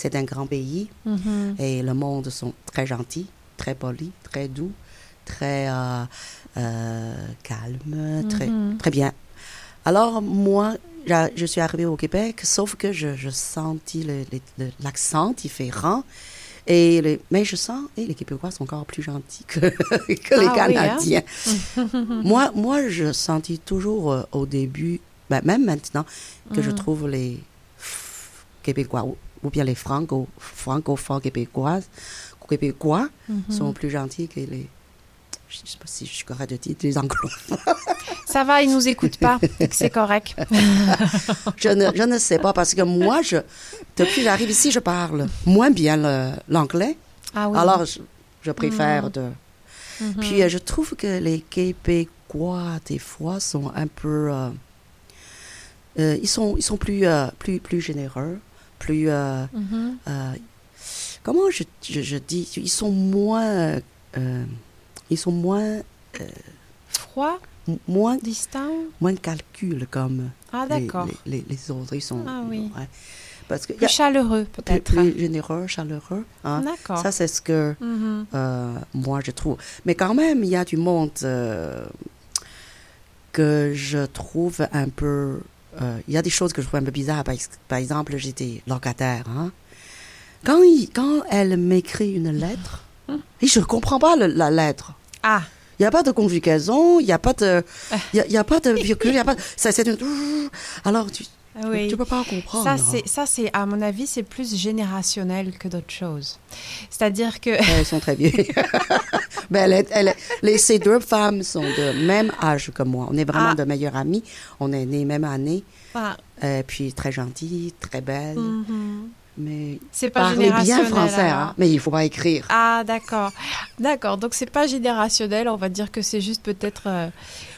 c'est un grand pays Mhm. et le monde sont très gentils, très polis, très doux, très euh, euh, calmes, très, Mhm. très bien. Alors, moi, je suis arrivée au Québec, sauf que je, je sentis l'accent différent. Et les, mais je sens, et les Québécois sont encore plus gentils que, <laughs> que les Ah oui, hein? Canadiens. <laughs> moi, moi, je sentis toujours euh, au début, ben, même maintenant, que je Mhm. trouve les Québécois ou, ou bien les franco, francophones québécoises, québécois Mhm. sont plus gentils que les. Je ne sais pas si je suis correcte de dire les anglophones. <laughs> Ça va, ils nous écoutent pas. C'est correct. <laughs> je, ne, je ne sais pas parce que moi, je, depuis que j'arrive ici, je parle moins bien l'anglais. Ah oui. Alors, je, je préfère Mhm. de. Mhm. Puis, euh, je trouve que les Québécois, des fois, sont un peu. euh, euh, ils, sont, ils sont plus, euh, plus, plus généreux, plus. Mhm. comment je, je dis? Ils sont moins. Ils sont moins. euh, Froid, m- moins, distant. moins de calcul comme Ah, les- les, autres. Ils sont, Ah oui. ouais. Parce que y Plus a- chaleureux, peut-être. plus généreux, chaleureux. hein. D'accord. Ça, c'est ce que Mhm. euh, moi je trouve. Mais quand même, il y a du monde euh, que je trouve un peu. euh, Il y a des choses que je trouve un peu bizarres. Par, ex- par exemple, j'étais locataire. hein. Quand, il- quand elle m'écrit une lettre, et je ne comprends pas le- la lettre. Ah. Il n'y a pas de conjugaison, il n'y a pas de, il y a, il y a pas de virgule, il a pas. Ça, c'est une. Alors tu, Oui. tu peux pas comprendre. Ça, c'est, ça, c'est, à mon avis, c'est plus générationnel que d'autres choses. C'est-à-dire que. Elles sont très vieilles. <laughs> Ben, elle est- elle est- les, ces deux femmes sont de même âge que moi. On est vraiment Ah. de meilleures amies. On est nés même année. Ah. Euh, puis très gentilles, très belles. Mhm. Mais C'est pas parlez bien français, hein. Mais il faut pas écrire. Ah, d'accord. D'accord. Donc, c'est pas générationnel. On va dire que c'est juste peut-être. euh,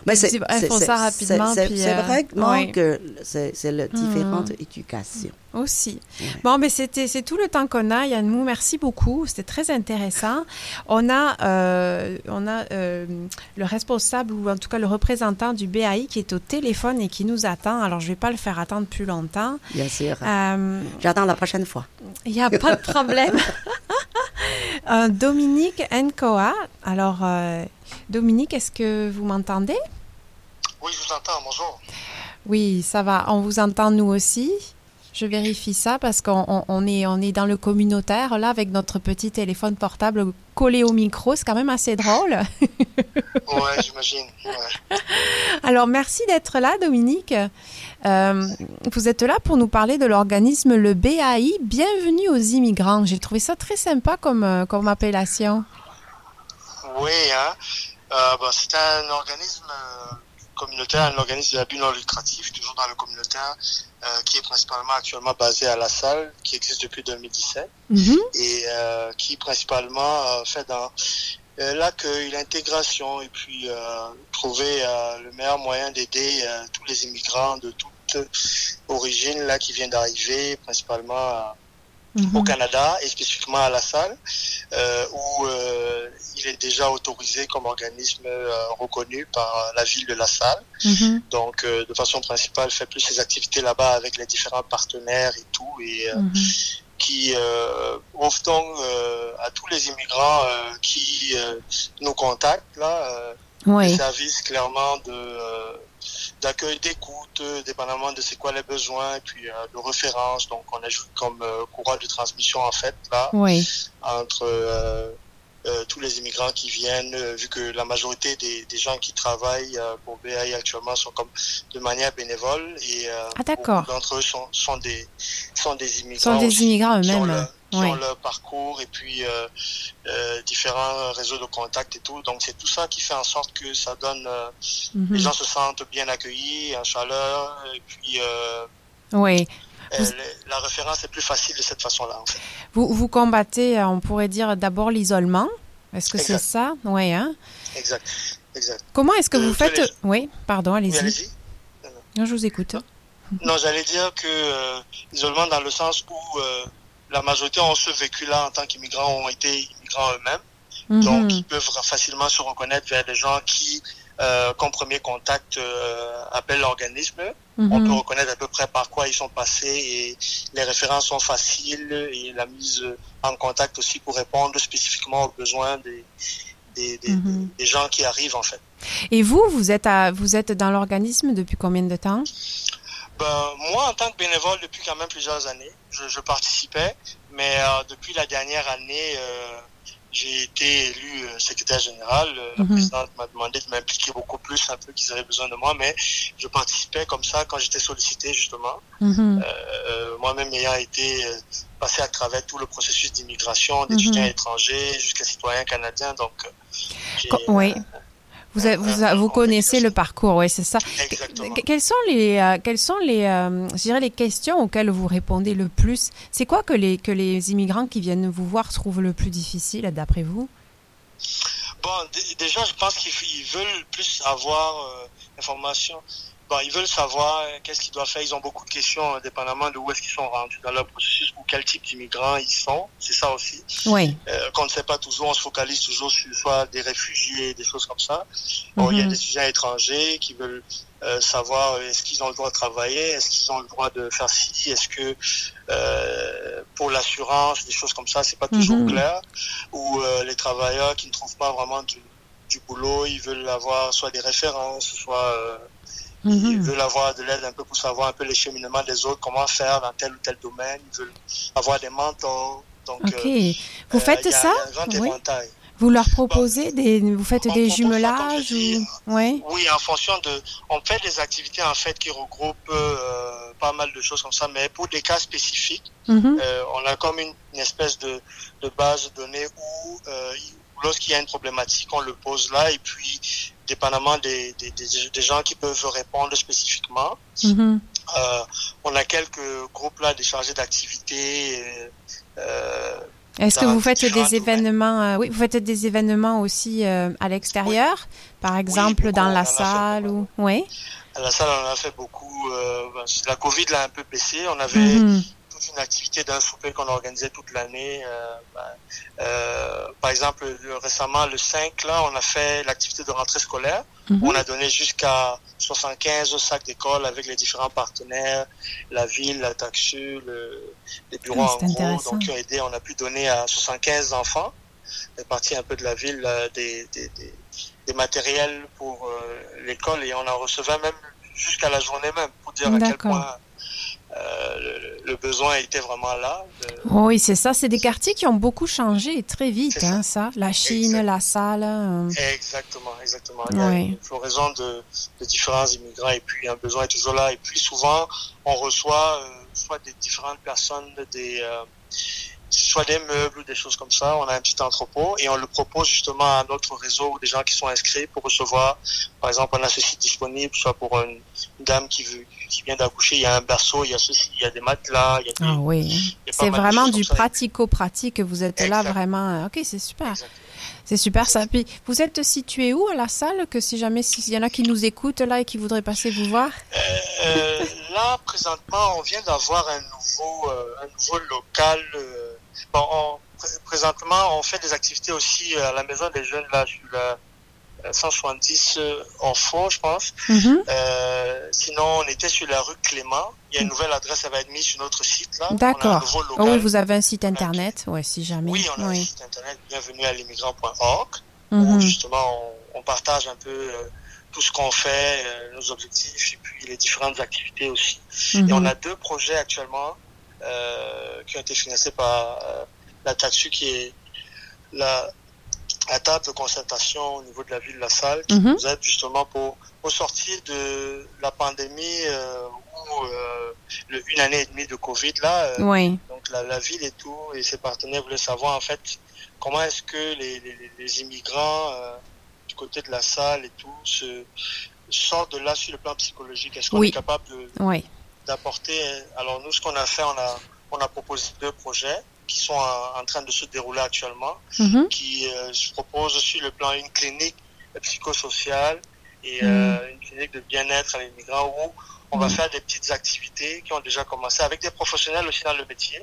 Mais c'est ils- Elles c'est- font ça rapidement. c'est- euh, oui. que c'est la différente Mhm. éducation. Aussi. Bon, mais c'était c'est tout le temps qu'on a, Yann Merci beaucoup. C'était très intéressant. On a euh, on a euh, le responsable ou en tout cas le représentant du BAI qui est au téléphone et qui nous attend. Alors je vais pas le faire attendre plus longtemps. Bien sûr. Euh, J'attends la prochaine fois. Il n'y a pas de problème. <laughs> Euh, Dominique Nkoa. Alors euh, Dominique, est-ce que vous m'entendez? Oui, je vous entends, bonjour. Oui, ça va. On vous entend nous aussi? Je vérifie ça parce qu'on on- on est, on est dans le communautaire, là, avec notre petit téléphone portable collé au micro. C'est quand même assez drôle. <laughs> Ouais, j'imagine. ouais. Alors, merci d'être là, Dominique. Euh, vous êtes là pour nous parler de l'organisme le BAI. Bienvenue aux immigrants. J'ai trouvé ça très sympa comme, euh, comme appellation. Oui, hein. Euh, bah, c'est un organisme euh, communautaire, un organisme à but non lucratif, toujours dans le communautaire, euh, qui est principalement actuellement basé à La Salle, qui existe depuis 2017, et euh, qui principalement euh, fait dans euh, l'accueil, l'intégration, et puis euh, trouver euh, le meilleur moyen d'aider euh, tous les immigrants de toute origine là qui viennent d'arriver, principalement à- au Canada et spécifiquement à la salle, euh, où euh, il est déjà autorisé comme organisme euh, reconnu par la ville de la salle. Mhm. Donc, euh, de façon principale, fait plus ses activités là-bas avec les différents partenaires et tout, et euh, Mhm. qui euh, offre donc euh, à tous les immigrants euh, qui euh, nous contactent là, euh, Oui. des services clairement de euh, d'accueil, d'écoute, euh, dépendamment de c'est quoi les besoins, et puis euh, de référence. Donc, on ajoute comme euh, courroie de transmission en fait là Oui. entre euh, tous les immigrants qui viennent, euh, vu que la majorité des, des gens qui travaillent euh, pour BAI actuellement sont comme de manière bénévole et euh, Ah, d'accord. d'entre eux sont, sont des sont des immigrants sont des aussi, immigrants eux-mêmes. leur- qui ont leur parcours et puis euh, euh, différents réseaux de contacts et tout. Donc c'est tout ça qui fait en sorte que ça donne euh, Mhm. les gens se sentent bien accueillis, en chaleur et puis euh, Oui. Euh, Vous- la référence est plus facile de cette façon-là. En fait. Vous, vous combattez, euh, on pourrait dire d'abord l'isolement. Est-ce que c'est ça? Oui, hein? Exact, exact. Comment est-ce que Euh, vous faites... Oui, pardon, allez-y. Oui, allez-y. Non, je vous écoute. Non, j'allais dire que euh, isolement dans le sens où euh, la majorité ont ce vécu-là en tant qu'immigrants, ont été immigrants eux-mêmes. Mhm. Donc, ils peuvent facilement se reconnaître vers des gens qui, euh, comme premier contact, euh, appellent l'organisme. Mhm. On peut reconnaître à peu près par quoi ils sont passés et les références sont faciles et la mise en contact aussi pour répondre spécifiquement aux besoins des, des, des, Mhm. des gens qui arrivent en fait. Et vous, vous êtes, à, vous êtes dans l'organisme depuis combien de temps? Ben, moi, en tant que bénévole, depuis quand même plusieurs années, je, je participais, mais euh, depuis la dernière année, euh, j'ai été élu euh, secrétaire général. Euh, La Mhm. présidente m'a demandé de m'impliquer beaucoup plus, un peu qu'ils avaient besoin de moi, mais je participais comme ça quand j'étais sollicité, justement. Mhm. Euh, Moi-même ayant été euh, passé à travers tout le processus d'immigration, Mhm. d'étudiants étrangers jusqu'à citoyens canadiens, donc euh, oui. Vous, vous, a- vous connaissez le parcours, oui, c'est ça. Exactement. Que- Quelles sont les, euh, quelles sont les, euh, je dirais les questions auxquelles vous répondez le plus? C'est quoi que les, que les immigrants qui viennent vous voir trouvent le plus difficile, d'après vous? Bon, déjà, je pense qu'ils veulent plus avoir euh, l'information bon, ils veulent savoir euh, qu'est-ce qu'ils doivent faire. Ils ont beaucoup de questions, indépendamment de où est-ce qu'ils sont rendus dans leur processus ou quel type d'immigrants ils sont. C'est ça aussi. Oui. Euh, qu'on ne sait pas toujours, on se focalise toujours sur soit des réfugiés, des choses comme ça. Bon, Il y a Mhm. des étudiants étrangers qui veulent euh, savoir euh, est-ce qu'ils ont le droit de travailler, est-ce qu'ils ont le droit de faire ci, est-ce que euh, pour l'assurance, des choses comme ça, c'est pas toujours Mhm. clair. Ou euh, les travailleurs qui ne trouvent pas vraiment du, du boulot, ils veulent avoir soit des références, soit euh, ils Mhm. veulent avoir de l'aide un peu pour savoir un peu les cheminements des autres, comment faire dans tel ou tel domaine. Ils veulent avoir des mentors. Donc, Ok. euh, Vous euh, faites ça Oui. Vous leur proposez des, vous faites des jumelages ou, ouais. Oui, en fonction de, on fait des activités en fait qui regroupent euh, pas mal de choses comme ça, mais pour des cas spécifiques, Mhm. euh, on a comme une, une espèce de, de base de données où euh, lorsqu'il y a une problématique, on le pose là et puis dépendamment des, des, des, des gens qui peuvent répondre spécifiquement, Mhm. euh, on a quelques groupes là des chargés d'activité. Euh, Est-ce que vous faites des événements, euh, oui, vous faites des événements aussi euh, à l'extérieur, par exemple dans la salle ou, oui. À la salle, on en a fait beaucoup. Euh, la Covid l'a un peu baissé. On avait Mhm. Toute une activité d'un souper qu'on organisait toute l'année. Euh, ben, euh, par exemple, le- récemment, le 5, là, on a fait l'activité de rentrée scolaire. Mhm. On a donné jusqu'à 75 sacs d'école avec les différents partenaires, la ville, la taxu, le, les bureaux Ah, en c'est gros, donc qui ont aidé. On a pu donner à 75 enfants, répartis un peu de la ville, euh, des, des, des, des matériels pour euh, l'école et on en recevait même jusqu'à la journée même pour dire à quel point le, le besoin était vraiment là. De- Oui, c'est ça. C'est des quartiers qui ont beaucoup changé très vite, hein, ça. La Chine, la salle. euh, Exactement, exactement. Il y a Oui. une floraison de, de différents immigrants et puis un besoin est toujours là. Et puis souvent, on reçoit euh, soit des différentes personnes, des euh, soit des meubles ou des choses comme ça. On a un petit entrepôt et on le propose justement à notre réseau ou des gens qui sont inscrits pour recevoir. Par exemple, on a ceci disponible, soit pour une, dame qui veut qui vient d'accoucher, il y a un berceau, il y a ceci, il y a des matelas, il y a des, Ah oui. C'est vraiment du pratico-pratique. Vous êtes là vraiment. euh, Ok, c'est super. C'est super ça. Puis, vous êtes situé où à la salle Que si jamais il y en a qui nous écoutent là et qui voudraient passer vous voir? Euh, là, présentement, on vient d'avoir un nouveau, euh, un nouveau local. euh, bon, on- pré- présentement, on fait des activités aussi à la maison des jeunes, là, sur la euh, 170 euh, en fond, je pense. Mhm. Euh, sinon, on était sur la rue Clément. Il y a une nouvelle adresse, elle va être mise sur notre site, là. D'accord. Oh oui, vous avez un site internet. Ouais, si jamais. Oui, on a un site internet bienvenue à l'immigrant.org Mhm. où justement on, on partage un peu euh, tout ce qu'on fait, euh, nos objectifs et puis les différentes activités aussi. Et on a deux projets actuellement qui ont été financés par euh, la TAXU qui est la, la table de concertation au niveau de la ville de La Salle qui Mhm. nous aide justement pour, pour sortir de la pandémie euh, ou euh, le, une année et demie de Covid là. euh, Oui. donc la, la ville et tout et ses partenaires voulaient savoir en fait comment est-ce que les, les, les immigrants euh, du côté de la salle et tout se sortent de là sur le plan psychologique. Est-ce qu'on Oui. est capable de, Oui. D'apporter Alors nous, ce qu'on a fait, on a on a proposé deux projets qui sont en, en train de se dérouler actuellement, Mhm. qui euh, se proposent sur le plan une clinique psychosociale et Mhm. euh, une clinique de bien-être à l'immigrant où on va Mhm. faire des petites activités qui ont déjà commencé avec des professionnels aussi dans le métier.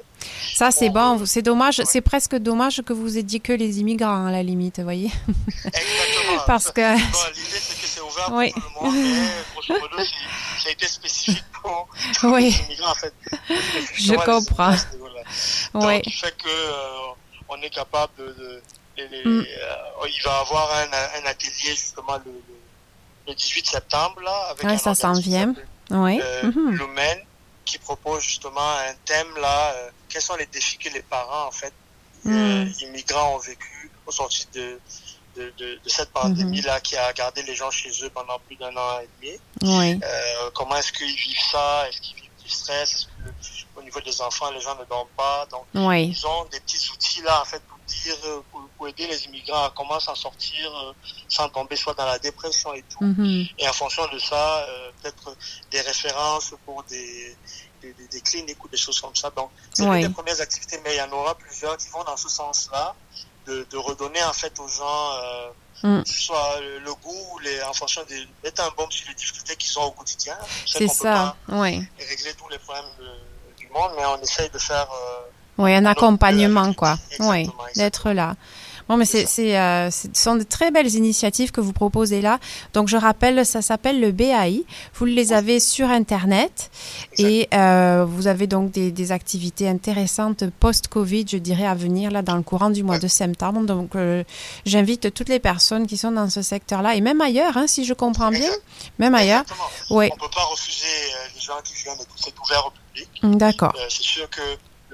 Ça, c'est bon. C'est dommage. C'est presque dommage que vous ayez dit que les immigrants, à la limite, vous voyez. <laughs> Parce que. Bon, l'idée, c'est que c'est ouvert Oui. pour tout le monde, mais grosso modo, ça a été spécifique <laughs> pour Oui. les immigrants, en fait. <laughs> Je comprends. Donc, Oui. qui fait que euh, on est capable de... de- les- les- Mm. euh, il va y avoir un, un atelier, justement, le, le, le 18 septembre, là, avec Ouais, un ça s'en vient. Oui. euh, Mhm. Lumen, qui propose justement un thème, là, euh, quels sont les défis que les parents, en fait, Mm. immigrants ont vécu au sortir de, de, de, de cette pandémie-là qui a gardé les gens chez eux pendant plus d'un an et demi. Oui. Euh, comment est-ce qu'ils vivent ça? Est-ce qu'ils vivent du stress? Est-ce que au niveau des enfants, les gens ne dorment pas? Donc, Oui. ils ont des petits outils là, en fait, pour dire, pour, pour aider les immigrants à comment s'en sortir euh, sans tomber soit dans la dépression et tout. Mhm. Et en fonction de ça, euh, peut-être des références pour des, des, des- des cliniques ou des choses comme ça. Donc, c'est Oui. une des premières activités, mais il y en aura plusieurs qui vont dans ce sens-là de, de redonner en fait aux gens euh, Mm. soit le, goût, les, en fonction des mettre un baume sur les difficultés qu'ils ont au quotidien. Sais C'est qu'on peut ça, pas oui. régler tous les problèmes de- du monde, mais on essaye de faire euh, Oui, un accompagnement, quoi. Oui, d'être là. Bon, mais c'est, c'est, euh, ce sont de très belles initiatives que vous proposez là. Donc, je rappelle, ça s'appelle le BAI. Vous les avez sur Internet et euh, vous avez donc des, des activités intéressantes post-Covid, je dirais, à venir là dans le courant du mois de septembre. Donc, euh, j'invite toutes les personnes qui sont dans ce secteur-là et même ailleurs, hein, si je comprends bien, même ailleurs. Oui, on peut pas refuser euh, les gens qui viennent, c'est ouvert au public. d'accord. Euh, c'est sûr que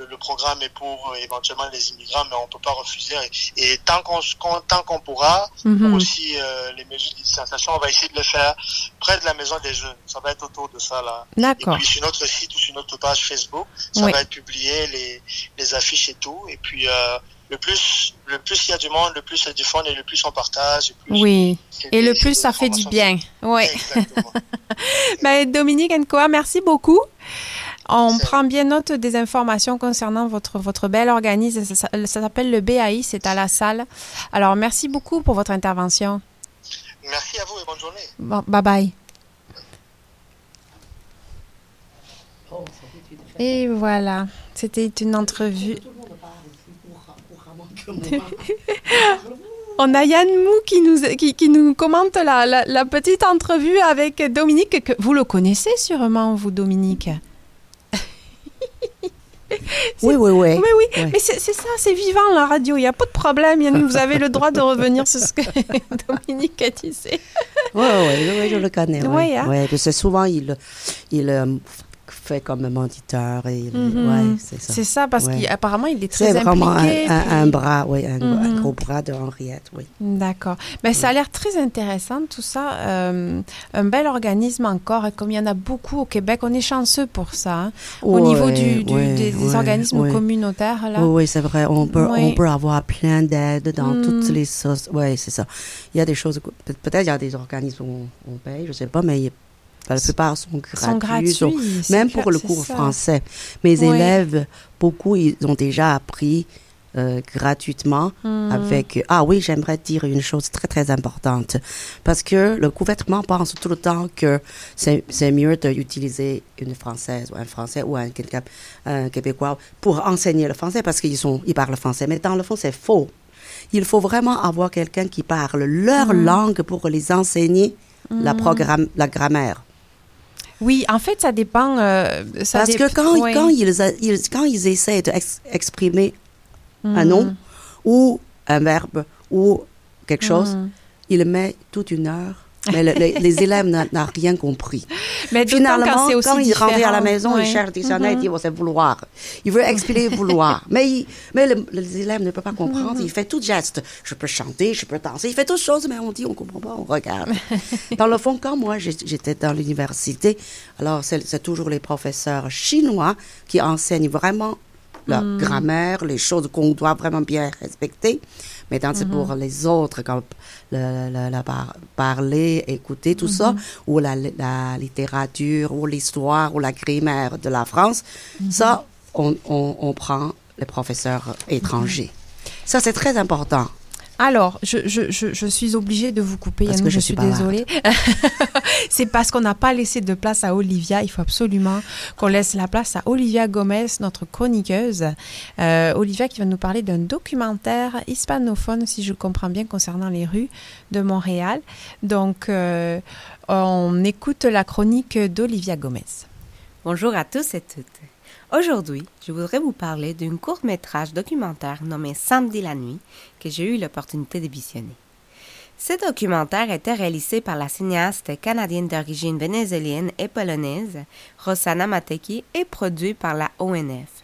le, le programme est pour euh, éventuellement les immigrants, mais on peut pas refuser. Et, et tant qu'on tant qu'on pourra, Mhm. aussi euh, les mesures de distanciation, on va essayer de le faire près de la maison des jeunes. Ça va être autour de ça là. D'accord. Et puis sur notre site ou sur notre page Facebook, ça Oui. va être publié les, les affiches et tout. Et puis euh, le plus le plus il y a du monde, le plus c'est du fun et le plus on partage. Et plus Oui. Et le plus, ça fait du bien. Oui. <laughs> ben, Dominique Nkoa, merci beaucoup. On prend bien note des informations concernant votre, votre bel organisme. Ça, ça- ça s'appelle le BAI, c'est à la salle. Alors, merci beaucoup pour votre intervention. Merci à vous et bonne journée. Bon, bye bye. Et voilà, c'était une entrevue. <laughs> On a Yann Mou qui nous, qui, qui nous commente la, la, la petite entrevue avec Dominique. Que vous le connaissez sûrement, vous, Dominique <laughs> Oui, oui, oui. Oui, oui, Ouais. mais c'est ça, c'est vivant la radio, il n'y a pas de problème. Vous avez le droit de revenir sur ce que <laughs> Dominique a dit. Oui, oui, oui, je le connais. Ouais, Oui, hein. Ouais, parce que souvent, il, il euh, fait comme moniteur. Et, Mhm. ouais, c'est ça. C'est ça, parce Ouais. qu'apparemment, il est très C'est vraiment un, impliqué, un- puis- un bras, oui, un, un Mhm. gros bras de Henriette, oui. D'accord. Ben, Ça a l'air très intéressant tout ça. Euh, un bel organisme encore, et comme il y en a beaucoup au Québec, on est chanceux pour ça. hein. Au niveau du, du- ouais, des, organismes communautaires, là. Oui, c'est vrai. On peut, Oui. on peut avoir plein d'aides dans Mm. toutes les sauces. Oui, c'est ça. Il y a des choses, peut-être il y a des organismes où on, on paye, je sais pas, mais il y a- la plupart sont gratuits. gratuits, sont- c'est même pour le cours ça. français. Mes Oui. élèves, beaucoup, ils ont déjà appris euh, gratuitement Mm. avec... Ah oui, j'aimerais dire une chose très, très importante. Parce que le gouvernement pense tout le temps que c'est mieux d'utiliser une Française ou un Français ou un, Québécois pour enseigner le français parce qu'ils ils parlent français. Mais dans le fond, c'est faux. Il faut vraiment avoir quelqu'un qui parle leur Mm. langue pour les enseigner la, Mm. programme, la grammaire. Oui, en fait, ça dépend. euh, ça Parce que quand, oui. quand, ils, quand ils essaient d'exprimer un Mhm. nom ou un verbe ou quelque chose, Mhm. ils mettent toute une heure. Mais le- le- les élèves n'ont rien compris. <laughs> Mais Finalement, quand aussi ils rentrent à la maison, ils cherchent des sonnettes, Mhm. ils disent, oh, c'est vouloir. Il veut expliquer vouloir. <laughs> Mais, il- mais le- les élèves ne peuvent pas comprendre. Mhm. Il fait tout geste. Je peux chanter, je peux danser. Il fait toutes choses, mais on dit, on comprend pas, on regarde. <laughs> dans le fond, quand moi, j'étais dans l'université, alors c'est toujours les professeurs chinois qui enseignent vraiment la Mhm. grammaire, les choses qu'on doit vraiment bien respecter. Mais dans c'est Mhm. pour les autres, comme le, le- la par- parler, écouter, tout ça, Mhm. ou la, la littérature, ou l'histoire, ou la grammaire de la France, Mhm. ça, on, on- on prend les professeurs étrangers. Ça, c'est très important. Alors, je, je, je, je suis obligée de vous couper, Parce Yannou, que je je suis suis désolée. <laughs> C'est parce qu'on n'a pas laissé de place à Olivia. Il faut absolument qu'on laisse la place à Olivia Gomez, notre chroniqueuse. Euh, Olivia qui va nous parler d'un documentaire hispanophone, si je comprends bien, concernant les rues de Montréal. Donc, euh, on écoute la chronique d'Olivia Gomez. Bonjour à tous et toutes. Aujourd'hui, je voudrais vous parler d'un court-métrage documentaire nommé Samedi la nuit que j'ai eu l'opportunité de visionner. Ce documentaire était réalisé par la cinéaste canadienne d'origine vénézuélienne et polonaise, Rosanna Mateki, et produit par la ONF.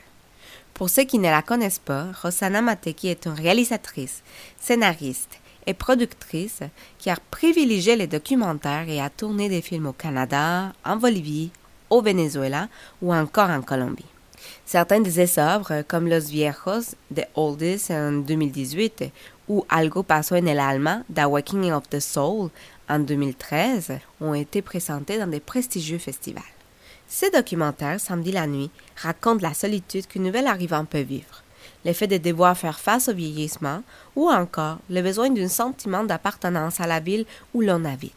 Pour ceux qui ne la connaissent pas, Rosanna Mateki est une réalisatrice, scénariste et productrice qui a privilégié les documentaires et a tourné des films au Canada, en Bolivie, au Venezuela ou encore en Colombie. Certaines de ses œuvres, comme Los Viejos de Oldies en 2018 ou Algo pasó en el alma, The Awakening of the Soul en 2013, ont été présentées dans des prestigieux festivals. Ce documentaire, Samedi la nuit, raconte la solitude qu'une nouvelle arrivante peut vivre, l'effet de devoir faire face au vieillissement ou encore le besoin d'un sentiment d'appartenance à la ville où l'on habite.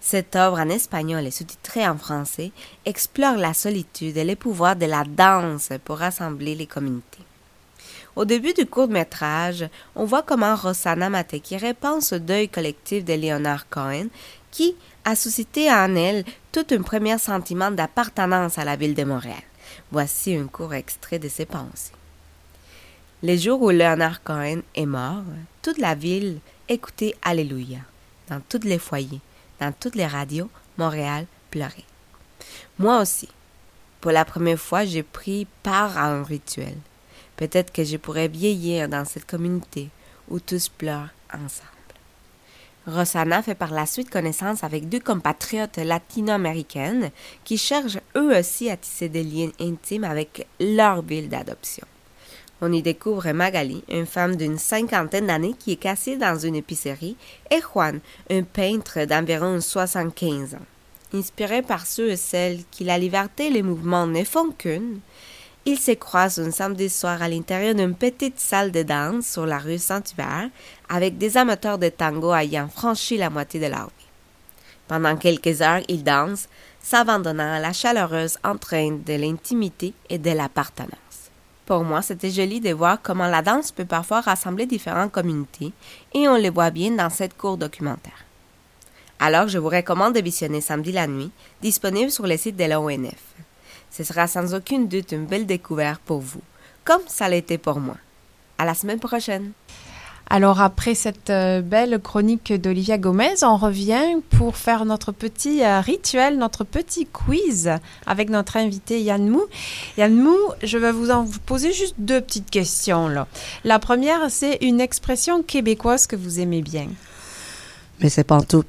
Cette œuvre en espagnol et sous-titrée en français explore la solitude et les pouvoirs de la danse pour rassembler les communautés. Au début du court métrage, on voit comment Rosanna Mateki répand ce deuil collectif de Leonard Cohen qui a suscité en elle tout un premier sentiment d'appartenance à la ville de Montréal. Voici un court extrait de ses pensées. Les jours où Leonard Cohen est mort, toute la ville écoutait Alléluia. Dans tous les foyers, dans toutes les radios, Montréal pleurait. Moi aussi. Pour la première fois, j'ai pris part à un rituel. Peut-être que je pourrais vieillir dans cette communauté où tous pleurent ensemble. Rosanna fait par la suite connaissance avec deux compatriotes latino-américaines qui cherchent eux aussi à tisser des liens intimes avec leur ville d'adoption. On y découvre Magali, une femme d'une cinquantaine d'années qui est cassée dans une épicerie, et Juan, un peintre d'environ 75 ans. Inspiré par ceux et celles qui la liberté et les mouvements ne font qu'une, ils se croisent un samedi soir à l'intérieur d'une petite salle de danse sur la rue Saint-Hubert avec des amateurs de tango ayant franchi la moitié de leur vie. Pendant quelques heures, ils dansent, s'abandonnant à la chaleureuse entraîne de l'intimité et de l'appartenance. Pour moi, c'était joli de voir comment la danse peut parfois rassembler différentes communautés, et on le voit bien dans cette cour documentaire. Alors, je vous recommande de visionner samedi la nuit, disponible sur le site de l'ONF. Ce sera sans aucune doute une belle découverte pour vous, comme ça l'était pour moi. À la semaine prochaine. Alors après cette euh, belle chronique d'Olivia Gomez, on revient pour faire notre petit euh, rituel, notre petit quiz avec notre invité Yann Mou. Yann Mou, je vais vous en poser juste deux petites questions. La première, c'est une expression québécoise que vous aimez bien. Mais c'est pas tout.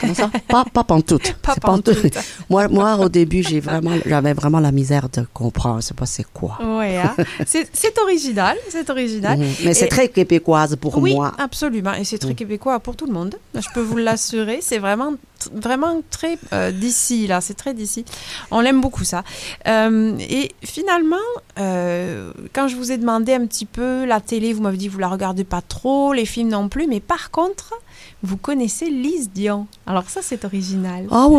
Comment ça? Pas, pas pantoute. <laughs> Pas C'est pantoute. <laughs> moi, moi, au début, j'ai vraiment, j'avais vraiment la misère de comprendre. Je sais pas c'est quoi. Oui, hein? <laughs> c'est c'est original, c'est original. Mhm. Mais c'est très québécoise pour oui, moi. absolument. Et c'est très Mm. québécois pour tout le monde. Je peux vous l'assurer. C'est vraiment, vraiment très euh, d'ici, là. C'est très d'ici. On l'aime beaucoup, ça. Euh, et finalement, euh, quand je vous ai demandé un petit peu la télé, vous m'avez dit que vous la regardez pas trop, les films non plus. Mais par contre, vous connaissez Lise Dion. Alors ça, c'est original. Ah oui,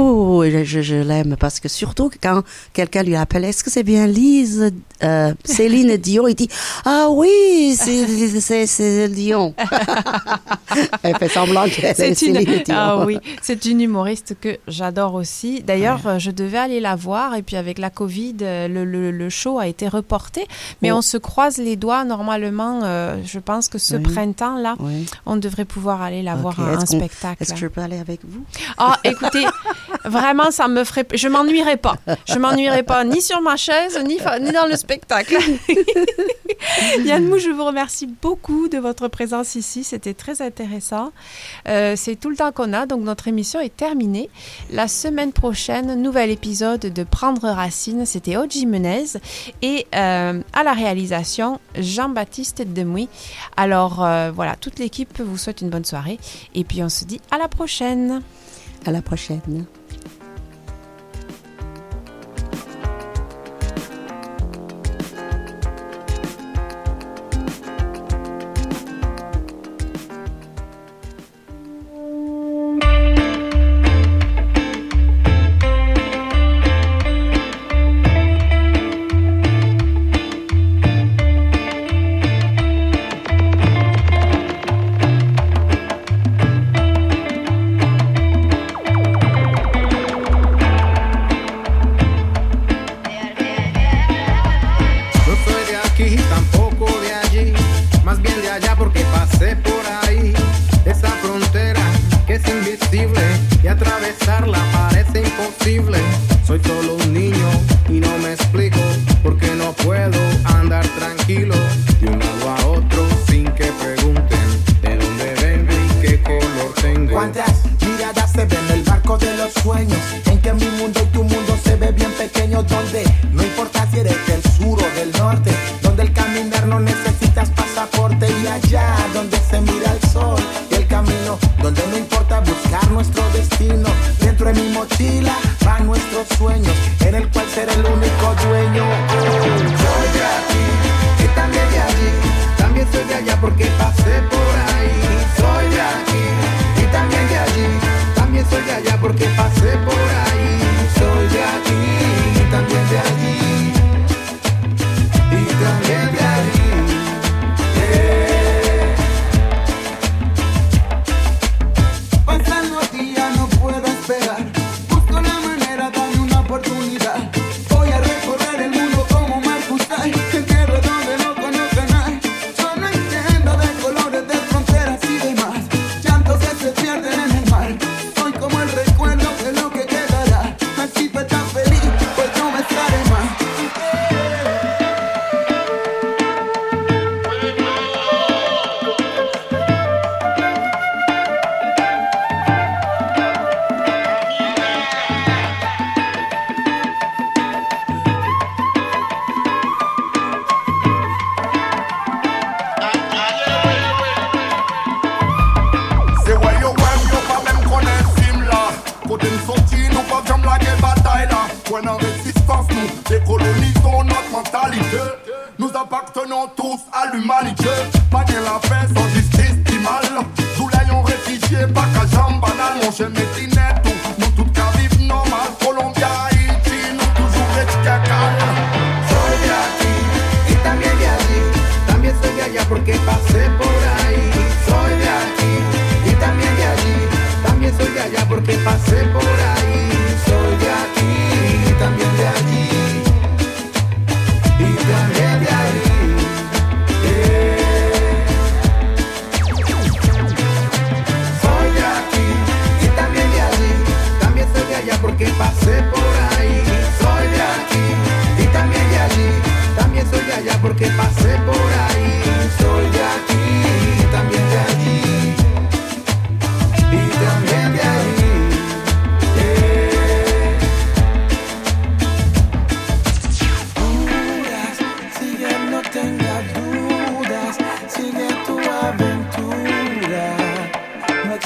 oui, oui, je, l'aime parce que surtout que quand quelqu'un lui appelle, est-ce que c'est bien Lise, euh, Céline Dion, il dit, ah oui, c'est- Dion. <laughs> Elle fait semblant qu'elle est C'est une, Céline Dion. ah oui, c'est une humoriste que j'adore aussi. D'ailleurs, euh, je devais aller la voir et puis avec la Covid, euh, le, le- le show a été reporté. Mais Oh. on se croise les doigts normalement. euh, je pense que ce Oui. printemps-là, Oui. on devrait pouvoir aller la voir Qu'on- spectacle. Est-ce que je peux aller avec vous? Ah, écoutez, vraiment, ça me ferait. Je m'ennuierais pas. Je m'ennuierais pas ni sur ma chaise, ni dans le spectacle. <laughs> Yann Mou, je vous remercie beaucoup de votre présence ici. C'était très intéressant. Euh, C'est tout le temps qu'on a, donc notre émission est terminée. La semaine prochaine, nouvel épisode de Prendre Racine. C'était Oji Menez et euh, à la réalisation, Jean-Baptiste Demouy. Alors euh, voilà, toute l'équipe vous souhaite une bonne soirée et puis on se dit à la prochaine. À la prochaine.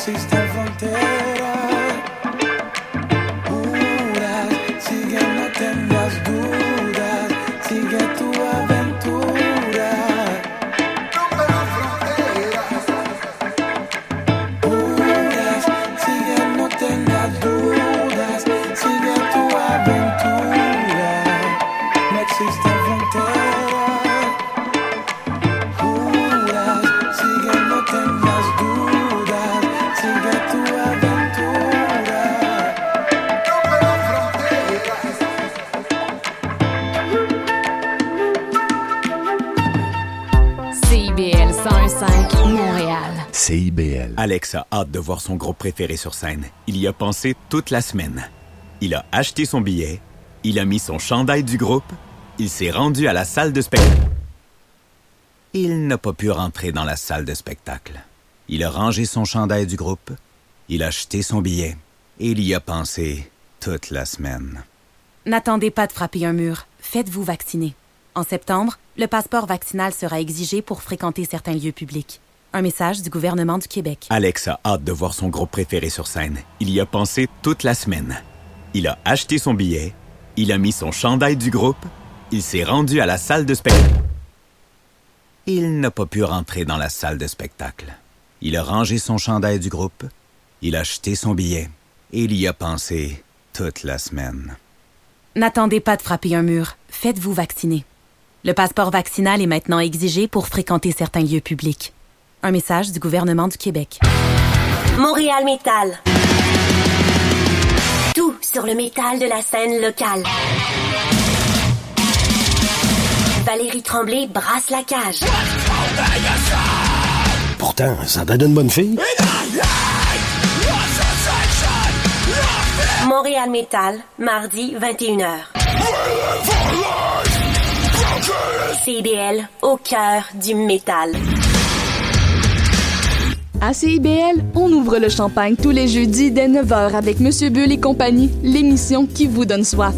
seis têm fronteiras. A hâte de voir son groupe préféré sur scène. Il y a pensé toute la semaine. Il a acheté son billet, il a mis son chandail du groupe, il s'est rendu à la salle de spectacle. Il n'a pas pu rentrer dans la salle de spectacle. Il a rangé son chandail du groupe, il a acheté son billet et il y a pensé toute la semaine. N'attendez pas de frapper un mur. Faites-vous vacciner. En septembre, le passeport vaccinal sera exigé pour fréquenter certains lieux publics. Un message du gouvernement du Québec. Alex a hâte de voir son groupe préféré sur scène. Il y a pensé toute la semaine. Il a acheté son billet, il a mis son chandail du groupe, il s'est rendu à la salle de spectacle. Il n'a pas pu rentrer dans la salle de spectacle. Il a rangé son chandail du groupe, il a acheté son billet et il y a pensé toute la semaine. N'attendez pas de frapper un mur. Faites-vous vacciner. Le passeport vaccinal est maintenant exigé pour fréquenter certains lieux publics. Un message du gouvernement du Québec. Montréal Métal. Tout sur le métal de la scène locale. Valérie Tremblay brasse la cage. Pourtant, ça donne une bonne fille. Montréal Métal, mardi 21h. CBL au cœur du métal. À CIBL, on ouvre le champagne tous les jeudis dès 9h avec Monsieur Bull et compagnie, l'émission qui vous donne soif.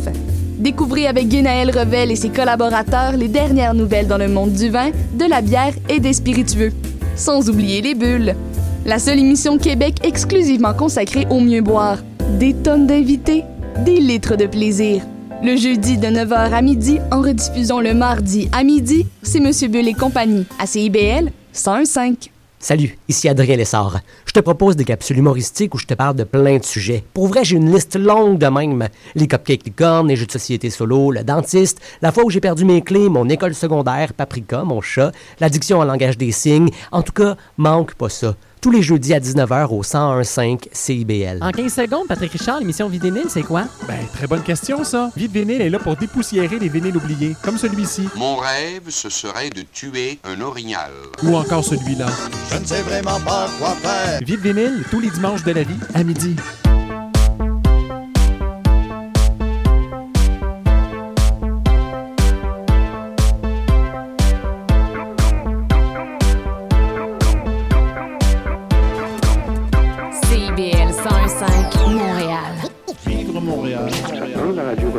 Découvrez avec Guénaël Revel et ses collaborateurs les dernières nouvelles dans le monde du vin, de la bière et des spiritueux. Sans oublier les bulles. La seule émission Québec exclusivement consacrée au mieux boire. Des tonnes d'invités, des litres de plaisir. Le jeudi de 9h à midi, en rediffusion le mardi à midi, c'est Monsieur Bull et compagnie à CIBL 1015. Salut, ici Adrien Lessard. Je te propose des capsules humoristiques où je te parle de plein de sujets. Pour vrai, j'ai une liste longue de même. Les cupcakes licornes, les jeux de société solo, le dentiste, la fois où j'ai perdu mes clés, mon école secondaire, Paprika, mon chat, l'addiction au langage des signes. En tout cas, manque pas ça. Tous les jeudis à 19h au 1015 CIBL. En 15 secondes, Patrick Richard, l'émission Vie c'est quoi? Ben, très bonne question, ça. Vie de vinyle est là pour dépoussiérer les vinyles oubliés, comme celui-ci. Mon rêve, ce serait de tuer un orignal. Ou encore celui-là. Je ne sais vraiment pas quoi faire. Vie de vinyle, tous les dimanches de la vie, à midi.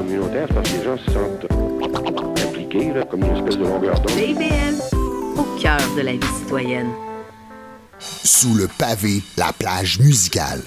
Communautaire, parce que les gens se sentent impliqués, là, comme une espèce de longueur d'onde. CIBL, au cœur de la vie citoyenne. Sous le pavé, la plage musicale.